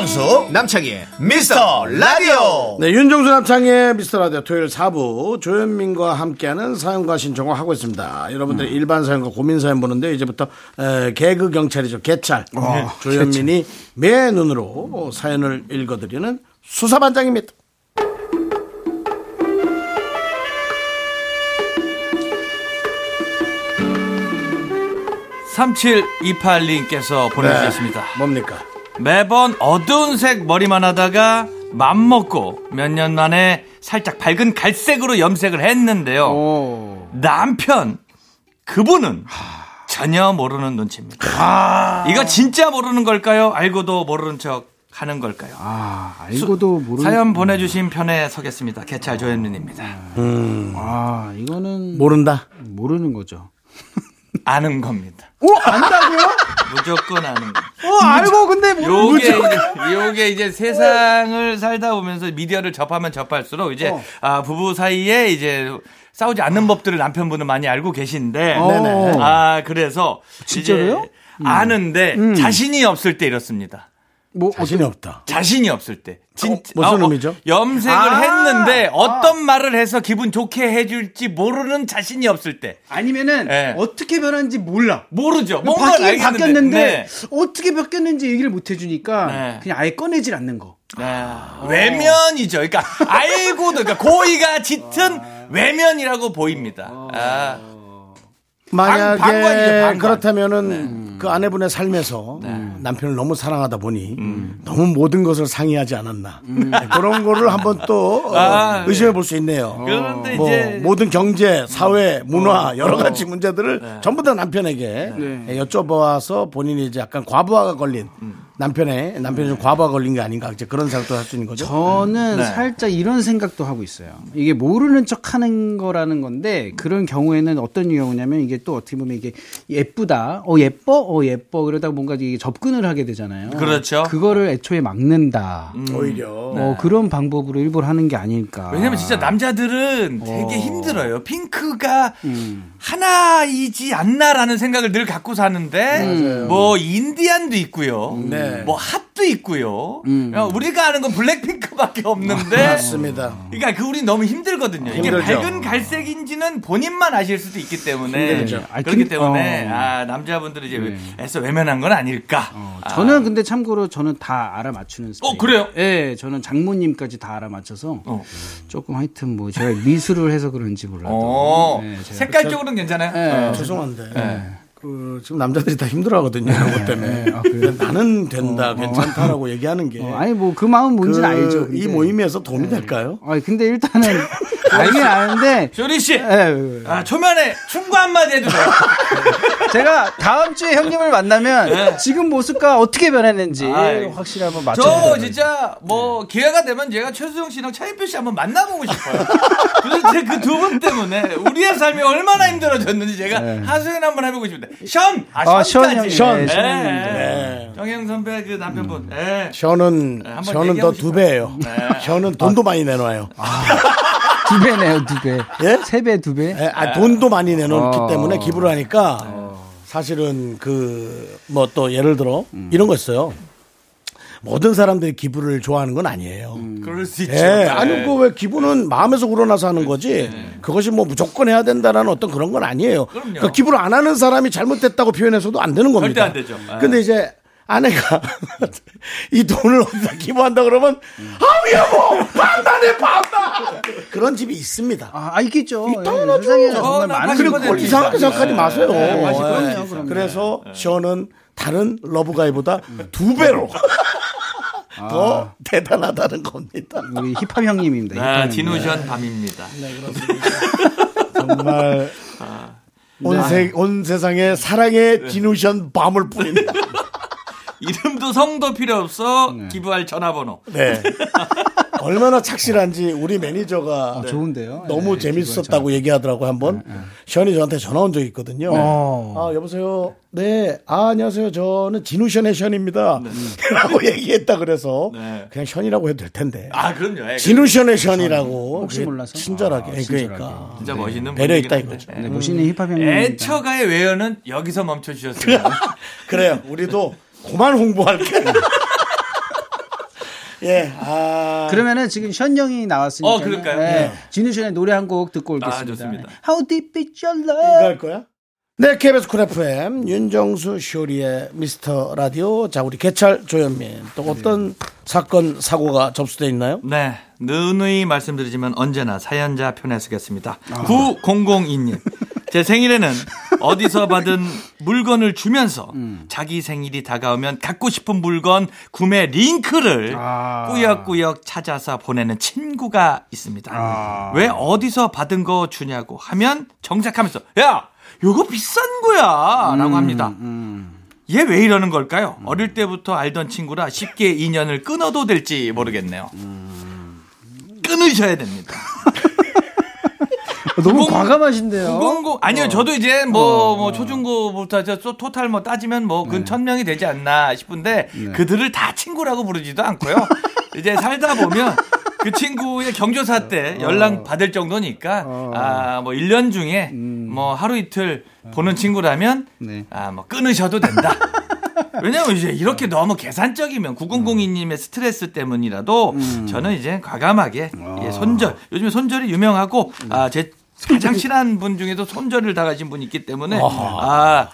윤정수 남창희의 미스터 라디오 네, 윤정수 남창의 미스터 라디오 토요일 4부 조현민과 함께하는 사연과 신청을 하고 있습니다. 여러분들 의 일반 사연과 고민 사연 보는데 이제부터 에, 개그 경찰이죠. 개찰. 네, 조현민이 매 눈으로 사연을 읽어드리는 수사반장입니다. 3728님께서 보내주셨습니다. 뭡니까? 매번 어두운 색 머리만 하다가 맘먹고 몇 년 만에 살짝 밝은 갈색으로 염색을 했는데요. 오. 남편 그분은 전혀 모르는 눈치입니다. 이거 진짜 모르는 걸까요? 알고도 모르는 척 하는 걸까요? 아, 알고도 모르는 사연 보내주신 편에 서겠습니다. 개찰 조현민입니다. 아, 이거는 모른다. 모르는 거죠. 아는 겁니다. 오, 안다고요? 무조건 아는 거. 어, 알고 근데 모르는 요게. 이제, 요게 이제 세상을 살다 보면서 미디어를 접하면 접할수록 이제 어. 아, 부부 사이에 이제 싸우지 않는 법들을 남편분은 많이 알고 계신데 네네. 아 그래서 진짜로요? 이제 아는데 자신이 없을 때 이렇습니다. 뭐 자신이 없다. 자신이 없을 때. 진짜 무슨 어, 어, 의미죠? 염색을 아, 했는데 어떤 말을 해서 기분 좋게 해줄지 모르는 자신이 없을 때. 아니면은 네. 어떻게 변하는지 몰라. 모르죠. 뭔가 바뀌긴 알겠는데. 바뀌었는데 네. 어떻게 바뀌었는지 얘기를 못 해주니까 네. 그냥 아예 꺼내질 않는 거. 네. 외면이죠. 그러니까 알고도 그러니까 고의가 짙은 외면이라고 보입니다. 아. 만약에 방관이죠, 방관. 그렇다면은 그 아내분의 삶에서 남편을 너무 사랑하다 보니 너무 모든 것을 상의하지 않았나. 네, 그런 거를 한번 또 어, 아, 의심해 볼 수 있네요. 그런데 뭐 이제 모든 경제, 사회, 문화 여러 가지 문제들을 전부 다 남편에게 예, 여쭤봐서 본인이 이제 약간 과부하가 걸린 남편의 남편이 좀 과부하 걸린 게 아닌가 이제 그런 생각도 할 수 있는 거죠. 저는 네. 살짝 이런 생각도 하고 있어요. 이게 모르는 척 하는 거라는 건데 그런 경우에는 어떤 경우냐면 이게 또 어떻게 보면 이게 예쁘다. 어 예뻐? 어 예뻐. 그러다가 뭔가 이게 접근을 하게 되잖아요. 그렇죠. 그거를 애초에 막는다. 오히려 어, 그런 방법으로 일부러 하는 게 아닐까. 왜냐면 진짜 남자들은 되게 힘들어요. 핑크가 하나이지 않나라는 생각을 늘 갖고 사는데 뭐 인디안도 있고요. 네. 뭐 핫도 있고요. 그냥 우리가 아는 건 블랙핑크밖에 없는데 맞습니다. 그러니까 그 우리 너무 힘들거든요. 이게 힘들죠. 밝은 갈색인지는 본인만 아실 수도 있기 때문에 힘들죠. 아, 그렇기 근- 때문에 어. 아, 남자분들이 이제 애써 외면한 건 아닐까. 아. 저는 근데 참고로 저는 다 알아맞추는 스타일. 어, 그래요? 예, 저는 장모님까지 다 알아맞혀서 어. 조금 하여튼 뭐 제가 미술을 해서 그런지 몰라도. 어, 네, 색깔적으로는 괜찮아요. 예. 죄송한데 그 지금 남자들이 다 힘들어하거든요. 이런 것 때문에 아? 나는 된다, 괜찮다라고 얘기하는 게. 어, 아니 뭐 그 마음 뭔지는 그 알죠. 이 근데- 모임에서 도움이 될까요? 아 근데 일단은 알긴 아는데 쇼리 씨, 예, 아, 초면에 충고 한마디 해도 돼요. 제가 다음 주에 형님을 만나면 지금 모습과 어떻게 변했는지 네. 아이. 확실히 한번 저 맞춰. 진짜 뭐 기회가 되면 제가 최수종 씨랑 차인표 씨 한번 만나보고 싶어요. 도대체 그 두 분 때문에 우리의 삶이 얼마나 힘들어졌는지 제가 하소연 한번 해보고 싶은데. 션, 아, 아, 션 션까지. 형님. 션. 네, 션 예, 형님. 예. 네. 정혜영 선배 그 남편분. 예. 저는 네, 한번 저는 더 두. 배예요. 저는 돈도 많이 내놔요. 두 배네요, 두 배. 예? 세 배, 두 배. 예, 아, 돈도 많이 내놓기 어. 때문에 기부를 하니까 사실은 그 뭐 또 예를 들어 이런 거 있어요. 모든 사람들이 기부를 좋아하는 건 아니에요. 그럴 수 있죠. 예, 아니 그왜 기부는 마음에서 우러나서 하는 거지. 그것이 뭐 무조건 해야 된다라는 어떤 그런 건 아니에요. 그럼요. 그러니까 기부를 안 하는 사람이 잘못됐다고 표현해서도 안 되는 겁니다. 절대 안 되죠. 예. 근데 이제 아내가 이 돈을 어디다 기부한다 그러면 아우 여보 반반에 반반 그런 집이 있습니다. 아, 아, 있겠죠. 예, 당연하죠. 세상에 어, 정말 나 많은 그리고 네. 이상하게 생각하지 마세요. 네, 예. 그럼요, 그럼요. 그래서 저는 다른 러브가이보다 두 배로 더 대단하다는 겁니다. 우리 힙합 형님입니다. 힙합 아. 진우션 밤입니다. 정말 온, 세, 온 세상에 사랑의 지누션 밤을 뿌립니다. 이름도 성도 필요 없어 기부할 전화번호. 네. 얼마나 착실한지 우리 매니저가 아, 좋은데요. 너무 예, 재밌었다고 얘기하더라고요 한번 션 형이 저한테 전화 온 적이 있거든요. 어. 아 여보세요. 네. 아 안녕하세요. 저는 지누션의 션입니다. 라고 얘기했다 그래서 네. 그냥 션이라고 해도 될 텐데. 아, 그럼요. 예, 지누션의 션이라고 혹시 그게 몰라서? 친절하게 아, 그러니까. 진짜 멋있는 배려 있다 이거죠. 네, 멋있는 힙합 형님. 애처가의 외연은 여기서 멈춰 주셨습니다. 그래요. 우리도 그만 홍보할게. 예. 아 그러면은 지금 션 형이 나왔으니까. 어, 그럴까요? 네. 네. 지누션의 노래 한 곡 듣고 올겠습니다. 아, 좋습니다. How deep is your 이거 love? 할 거야? 네, KBS 쿨 FM 윤정수 쇼리의 미스터 라디오. 자, 우리 개찰 조현민. 또 어떤 사건 사고가 접수돼 있나요? 네. 누누이 말씀드리지만 언제나 사연자 편에 서겠습니다. 9002님. 제 생일에는 어디서 받은 물건을 주면서 자기 생일이 다가오면 갖고 싶은 물건 구매 링크를 꾸역꾸역 찾아서 보내는 친구가 있습니다. 왜 어디서 받은 거 주냐고 하면 정색하면서 야, 요거 비싼 거야! 라고 합니다. 얘왜 이러는 걸까요? 어릴 때부터 알던 친구라 쉽게 인연을 끊어도 될지 모르겠네요. 끊으셔야 됩니다. 너무 구공- 과감하신데요. 900 아니요 저도 이제 뭐, 뭐 초중고부터 저 소- 토탈 뭐 따지면 뭐근 천 명이 되지 않나 싶은데 그들을 다 친구라고 부르지도 않고요. 이제 살다 보면 그 친구의 경조사 때 연락 받을 정도니까 아뭐 1년 중에 뭐 하루 이틀 보는 친구라면 네. 아 뭐 끊으셔도 된다. 왜냐면 이제 이렇게 너무 계산적이면 9002님의 스트레스 때문이라도 저는 이제 과감하게 예, 손절. 요즘에 손절이 유명하고 아, 제 가장 친한 분 중에도 손절을 당하신 분이 있기 때문에 아,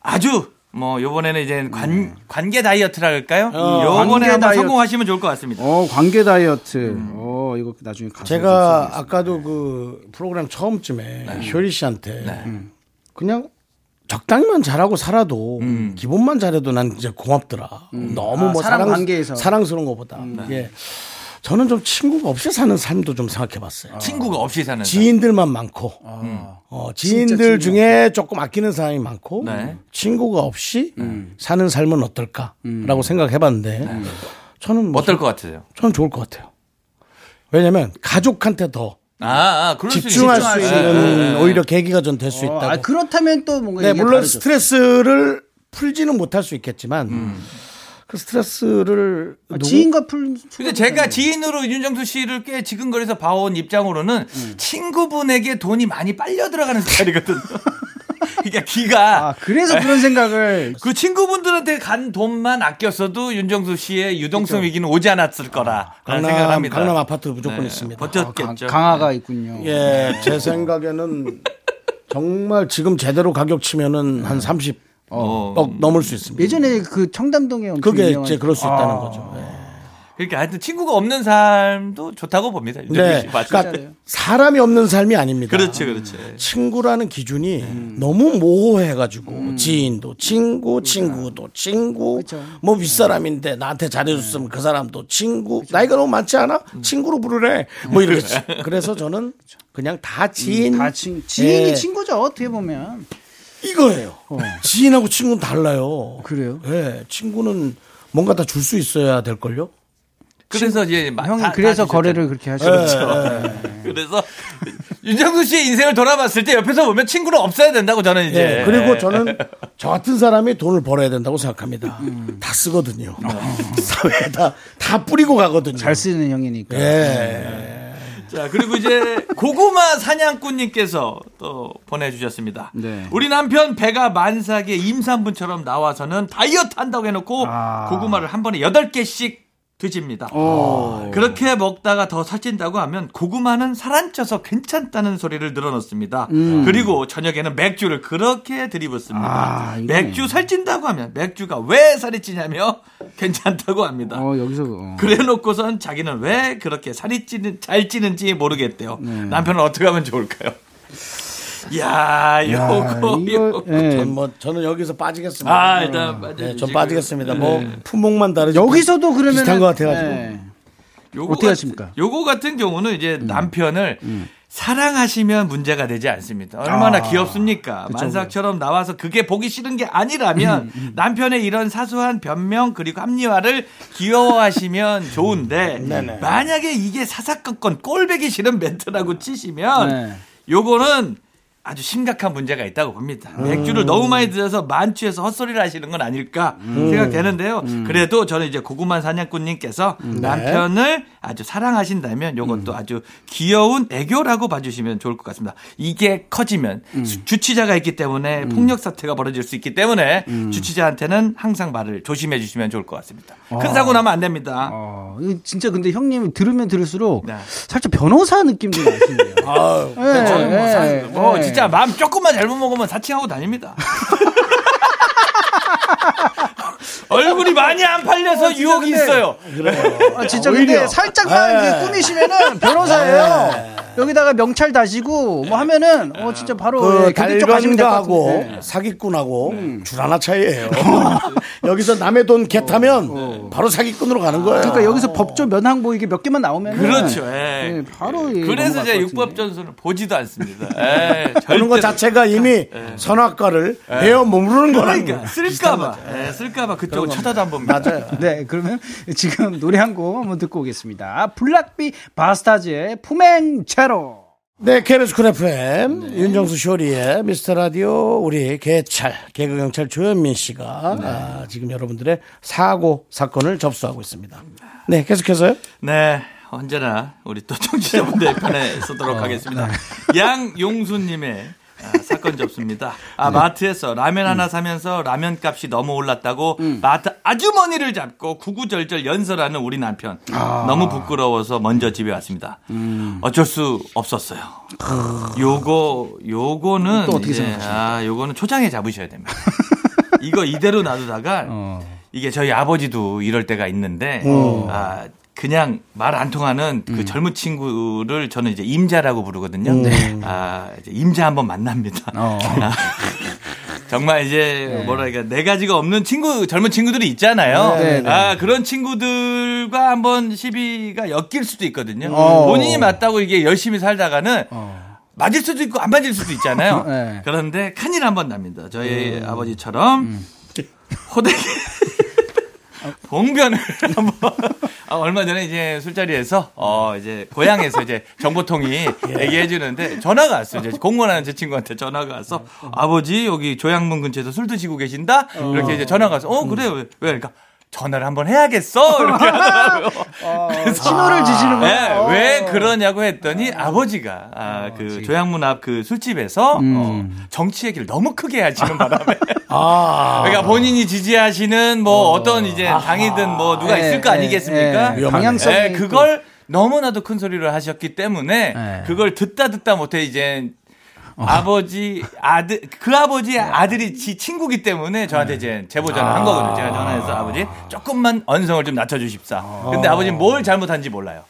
아주 뭐 요번에는 이제 관 관계 다이어트라 할까요? 요번에 다이어트. 성공하시면 좋을 것 같습니다. 어, 관계 다이어트. 어, 이거 나중에 가서. 제가 아까도 그 프로그램 처음쯤에 네. 효리 씨한테 그냥 적당히만 잘하고 살아도 기본만 잘해도 난 이제 고맙더라. 너무 아, 뭐 사랑, 관계에서. 사랑스러운 것보다 이게 저는 좀 친구가 없이 사는 삶도 좀 생각해 봤어요. 친구가 없이 사는 지인들만 많고, 아. 어, 지인들 중에 조금 아끼는 사람이 많고, 네. 친구가 없이 음. 사는 삶은 어떨까라고 생각해 봤는데, 저는 뭐 어떨 것 같으세요? 저는 좋을 것 같아요. 왜냐면 가족한테 더 아, 아 집중할. 수 네, 있는 네, 네. 오히려 계기가 전될수 어, 있다고. 아, 그렇다면 또 뭔가 네, 물론 다르죠. 스트레스를 풀지는 못할 수 있겠지만 그 스트레스를 아, 누구- 지인과 풀. 근데 제가 지인으로 윤정수 씨를 꽤 지근거려서 봐온 입장으로는 친구분에게 돈이 많이 빨려 들어가는 스타일이거든요. 그러니까 기가 아 그래서 그런 생각을 그 친구분들한테 간 돈만 아꼈어도 윤정수 씨의 유동성 위기는 오지 않았을 거라 생각을 강남, 합니다. 강남 아파트 무조건 네, 있습니다. 버텼겠죠. 강화가 있군요. 예, 제 생각에는 정말 지금 제대로 가격 치면은 한 30 억 어. 넘을 수 있습니다. 예전에 그 청담동에 엄청 그게 이제 그럴 수 있다는 아. 거죠. 예. 그러니까 하여튼 친구가 없는 삶도 좋다고 봅니다. 네? 그러니까 사람이 없는 삶이 아닙니다. 그렇지, 그렇지. 친구라는 기준이 음. 너무 모호해가지고 지인도 친구, 친구도 친구, 그렇죠. 뭐 윗사람인데 나한테 잘해줬으면 그 사람도 친구. 나이가 너무 많지 않아? 음. 친구로 부르래. 뭐 이러지. 그래서 저는 그냥 다 지인. 음, 다 친, 지인이 예. 친구죠 어떻게 보면 이거예요. 지인하고 친구는 달라요. 어. 그래요? 예, 친구는 뭔가 다 줄 수 있어야 될 걸요? 그래서 이제 형이 다- 그래서 다 거래를 그렇게 하시죠. 예, 그래서 윤정수 씨의 인생을 돌아봤을 때 옆에서 보면 친구는 없어야 된다고 저는 이제. 예, 그리고 저는 저 같은 사람이 돈을 벌어야 된다고 생각합니다. 다 쓰거든요. 사회에다 다 뿌리고 가거든요. 잘 쓰는 형이니까. 예. 자, 그리고 이제 고구마 사냥꾼님께서 또 보내주셨습니다. 네. 우리 남편 배가 만삭의 임산부처럼 나와서는 다이어트 한다고 해놓고 아. 고구마를 한 번에 8개씩 드십니다. 오. 그렇게 먹다가 더 살찐다고 하면 고구마는 살안쪄서 괜찮다는 소리를 늘어놓습니다. 음. 그리고 저녁에는 맥주를 그렇게 들이붓습니다. 아. 맥주 살찐다고 하면 맥주가 왜 살이 찌냐며 괜찮다고 합니다. 어 여기서 어. 그래 놓고선 자기는 왜 그렇게 살이 찌는, 잘 찌는지 모르겠대요. 네. 남편은 어떻게 하면 좋을까요? 야, 요거, 이거 요거. 예. 전 뭐, 저는 여기서 빠지겠습니다. 아, 일단 네, 빠져주시고요. 전 빠지겠습니다. 뭐, 품목만 다르지. 여기서도 그러면 비슷한 것 같아가지고. 요거 어떻게 같- 하십니까? 음. 요거 같은 경우는 이제 남편을 사랑하시면 문제가 되지 않습니다. 얼마나 아, 귀엽습니까? 만삭처럼 나와서 그게 보기 싫은 게 아니라면 음, 남편의 이런 사소한 변명 그리고 합리화를 귀여워하시면 좋은데 네, 만약에 이게 사사건건 꼴배기 싫은 멘트라고 치시면 네. 요거는 아주 심각한 문제가 있다고 봅니다. 음. 맥주를 너무 많이 드셔서 만취해서 헛소리를 하시는 건 아닐까 음. 생각되는데요. 그래도 저는 이제 고구마 사냥꾼님께서 네. 남편을 아주 사랑하신다면 음. 이것도 아주 귀여운 애교라고 봐주시면 좋을 것 같습니다. 이게 커지면 음. 수- 주치자가 있기 때문에 폭력 사태가 벌어질 수 있기 때문에 음. 주치자한테는 항상 말을 조심해 주시면 좋을 것 같습니다. 큰 사고 나면 안 됩니다. 어, 진짜 근데 형님 들으면 들을수록 네. 살짝 변호사 느낌도 나시네요. 아유, 예, 저는 뭐, 사- 예, 뭐 예. 진짜 마음 조금만 잘못 먹으면 사칭하고 다닙니다. 얼굴이 많이 안 팔려서 유혹이 근데- 있어요. 아, 진짜 오히려. 근데 살짝만 예. 그 꾸미시면은 변호사예요. 여기다가 명찰 다시고 뭐 하면은 어 진짜 바로 그 예. 네. 사기꾼하고 줄 하나 차이예요. 여기서 남의 돈 개타면 바로 사기꾼으로 가는 거예요. 그러니까 여기서 법조 면항보 이게 몇 개만 나오면 그렇죠. 예. 예, 바로 예, 그래서 제가 것 육법 같은데. 전선을 보지도 않습니다. 예, 그런 것 절대로. 자체가 이미 선악과를 베어 머무르는 거라는 그러니까 거예요. 쓸까봐, 예, 쓸까봐 그쪽을 안 봅니다. 맞아요. 네, 그러면 지금 노래 한 곡 한번 듣고 오겠습니다. 블락비 바스타즈의 품행제로. 네, KBS 쿨 FM 윤정수 쇼리의 미스터 라디오 우리 개찰 개그 경찰 조현민 씨가 아, 지금 여러분들의 사고 사건을 접수하고 있습니다. 네, 계속해서요. 네. 언제나 우리 또 청취자분들 편에 서도록 하겠습니다. 양용수님의 아, 사건 접수입니다. 아, 마트에서 라면 하나 사면서 라면 값이 너무 올랐다고 마트 아주머니를 잡고 구구절절 연설하는 우리 남편. 너무 부끄러워서 먼저 집에 왔습니다. 어쩔 수 없었어요. 요거, 요거는. 또 어떻게 생각하십니까? 아, 요거는 초장에 잡으셔야 됩니다. 이거 이대로 놔두다가 이게 저희 아버지도 이럴 때가 있는데 아 그냥 말 안 통하는 그 젊은 친구를 저는 이제 임자라고 부르거든요. 아 이제 임자 한번 만납니다. 어. 정말 이제 뭐랄까 네 가지가 없는 친구 젊은 친구들이 있잖아요. 네, 네. 아 그런 친구들 부모님들과 한번 시비가 엮일 수도 있거든요. 어. 본인이 맞다고 이게 열심히 살다가는 맞을 수도 있고 안 맞을 수도 있잖아요. 네. 그런데 큰일 한번 납니다. 저희 아버지처럼 호되게 봉변을 한번. 아, 얼마 전에 이제 술자리에서 어 이제 고향에서 이제 정보통이 얘기해 주는데 전화가 왔어요. 이제 공무원하는 제 친구한테 전화가 와서 아버지 여기 조양문 근처에서 술 드시고 계신다? 이렇게 이제 전화가 와서 어 그래요. 왜? 그러니까 전화를 한번 해야겠어 이렇게 하더라고요. 그래서 신호를 주시는 거예요. 네, 왜 그러냐고 했더니 아 버지가 아, 그 조양문 앞 그 술집에서 어, 정치 얘기를 너무 크게 하시는 바람에 아. 그러니까 본인이 지지하시는 뭐 어. 떤 이제 당이든 뭐 누가 예, 있을 거 예, 아니겠습니까? 예. 방향성이 예, 그걸 너무나도 큰 소리를 하셨기 때문에 예. 그걸 듣다 듣다 못해 이제 아버지 아들 그 아버지 아들이 지 친구기 때문에 저한테 이제 제보 전화 한 거거든요. 제가 전화해서 아버지 조금만 언성을 좀 낮춰주십사. 근데 아버지 뭘 잘못한지 몰라요.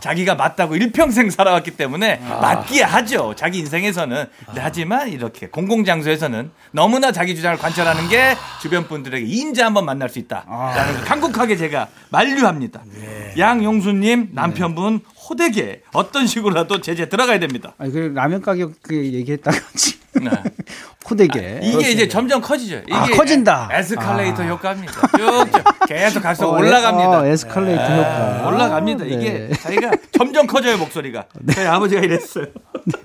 자기가 맞다고 일평생 살아왔기 때문에 맞기에 하죠. 자기 인생에서는. 하지만 이렇게 공공장소에서는 너무나 자기 주장을 관철하는 게 주변 분들에게 인자 한번 만날 수 있다라는 걸 간곡하게 제가 만류합니다. 양용수님 남편분 호되게 어떤 식으로라도 제재 들어가야 됩니다. 아니 그 라면 가격 그 얘기했다든지 네. 호되게 이게 이제 점점 커지죠. 이게 아, 커진다. 에스컬레이터 효과입니다. 쭉쭉 계속 갈수록 올라갑니다. 어, 에스컬레이터 네, 효과. 올라갑니다. 네. 이게 자기가 점점 커져요 목소리가. 저희 아버지가 이랬어요.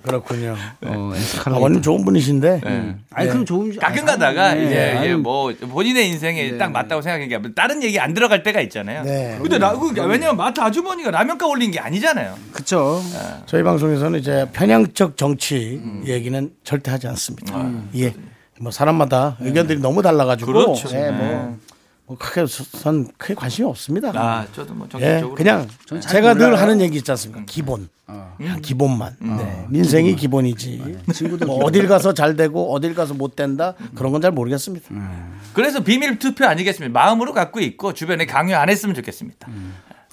그렇군요. 어, 에스컬레이터. 아버님 좋은 분이신데 아니 그럼 좋은 가끔 가다가 네. 이제, 이제 뭐 본인의 인생에 딱 맞다고 생각하니까 다른 얘기 안 들어갈 때가 있잖아요. 네. 근데 나, 그, 왜냐면 마트 아주머니가 라면값 올린 게 아니잖아요. 그쵸. 저희 방송에서는 이제 편향적 정치 얘기는 절대 하지 않습니다. 예. 뭐 사람마다 의견들이 너무 달라가지고 그렇죠. 예, 뭐, 네. 뭐 크게 선 크게 관심이 없습니다. 아, 저도 뭐 예, 정신적으로 그냥 잘 제가 늘 몰라요. 하는 얘기 있지 않습니까? 기본. 그냥 기본만. 네. 민생이 기본이지. 뭐 어딜 가서 잘 되고 어딜 가서 못 된다 그런 건 잘 모르겠습니다. 그래서 비밀 투표 아니겠습니까? 마음으로 갖고 있고 주변에 강요 안 했으면 좋겠습니다.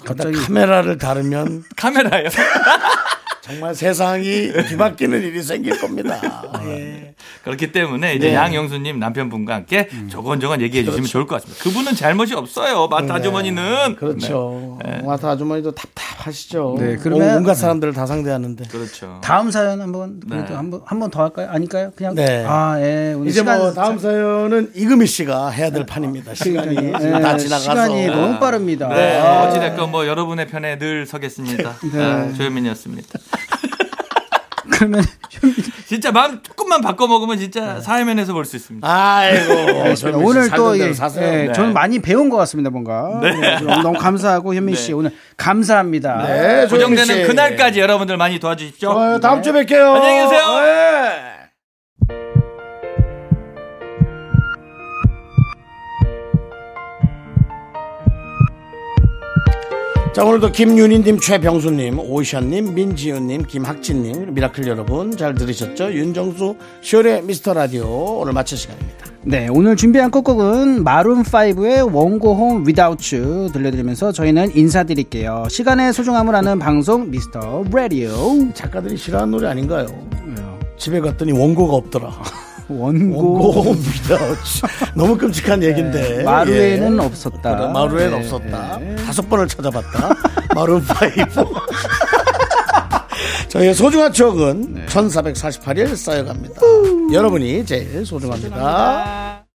그러다 카메라를 다르면 카메라요. 정말 세상이 뒤바뀌는 일이 생길 겁니다. 예. 그렇기 때문에 이제 네. 양영수님 남편분과 함께 조곤조곤 얘기해 주시면 좋을 것 같습니다. 그분은 잘못이 없어요. 마트 아주머니는. 그렇죠. 마트 아주머니도 답답하시죠. 네, 그러면- 온갖 사람들을 다 상대하는데. 네, 그렇죠. 다음 사연 한번 그래도 네. 한번 한 번 더 할까요? 아닐까요? 그냥 네. 아, 예. 이제 시간 뭐 다음 사연은 이금희 씨가 해야 될 판입니다. 시간이 예, 다 지나가서. 시간이 너무 빠릅니다. 네, 아, 어찌 됐건 뭐 여러분의 편에 늘 서겠습니다. 네. 아, 조현민이었습니다. 그러면 진짜 마음 조금만 바꿔 먹으면 진짜 사회면에서 볼 수 있습니다. 아이고. 오늘 또 예, 예, 네. 저는 많이 배운 것 같습니다, 뭔가. 네, 너무, 너무 감사하고 현민 씨 오늘 감사합니다. 네. 고정되는 그날까지 여러분들 많이 도와주십시오. 어, 다음 주에 뵐게요. 안녕히 계세요. 자 오늘도 김윤희님, 최병수님, 오션님, 민지윤님, 김학진님, 미라클 여러분 잘 들으셨죠? 윤정수 쇼리의 미스터 라디오 오늘 마칠 시간입니다. 네, 오늘 준비한 끝곡은 마룬5의 Won't Go Home Without You 들려드리면서 저희는 인사드릴게요. 시간의 소중함을 아는 방송 미스터 라디오. 작가들이 싫어하는 노래 아닌가요? 집에 갔더니 원고가 없더라. 원고. 원고 without. 너무 끔찍한 얘기인데. 마루에는 예. 없었다. 그래, 마루엔 네, 없었다. 다섯 번을 찾아봤다. 마룬 파이브. 저희의 소중한 추억은 1448일 쌓여갑니다. 여러분이 제일 소중합니다.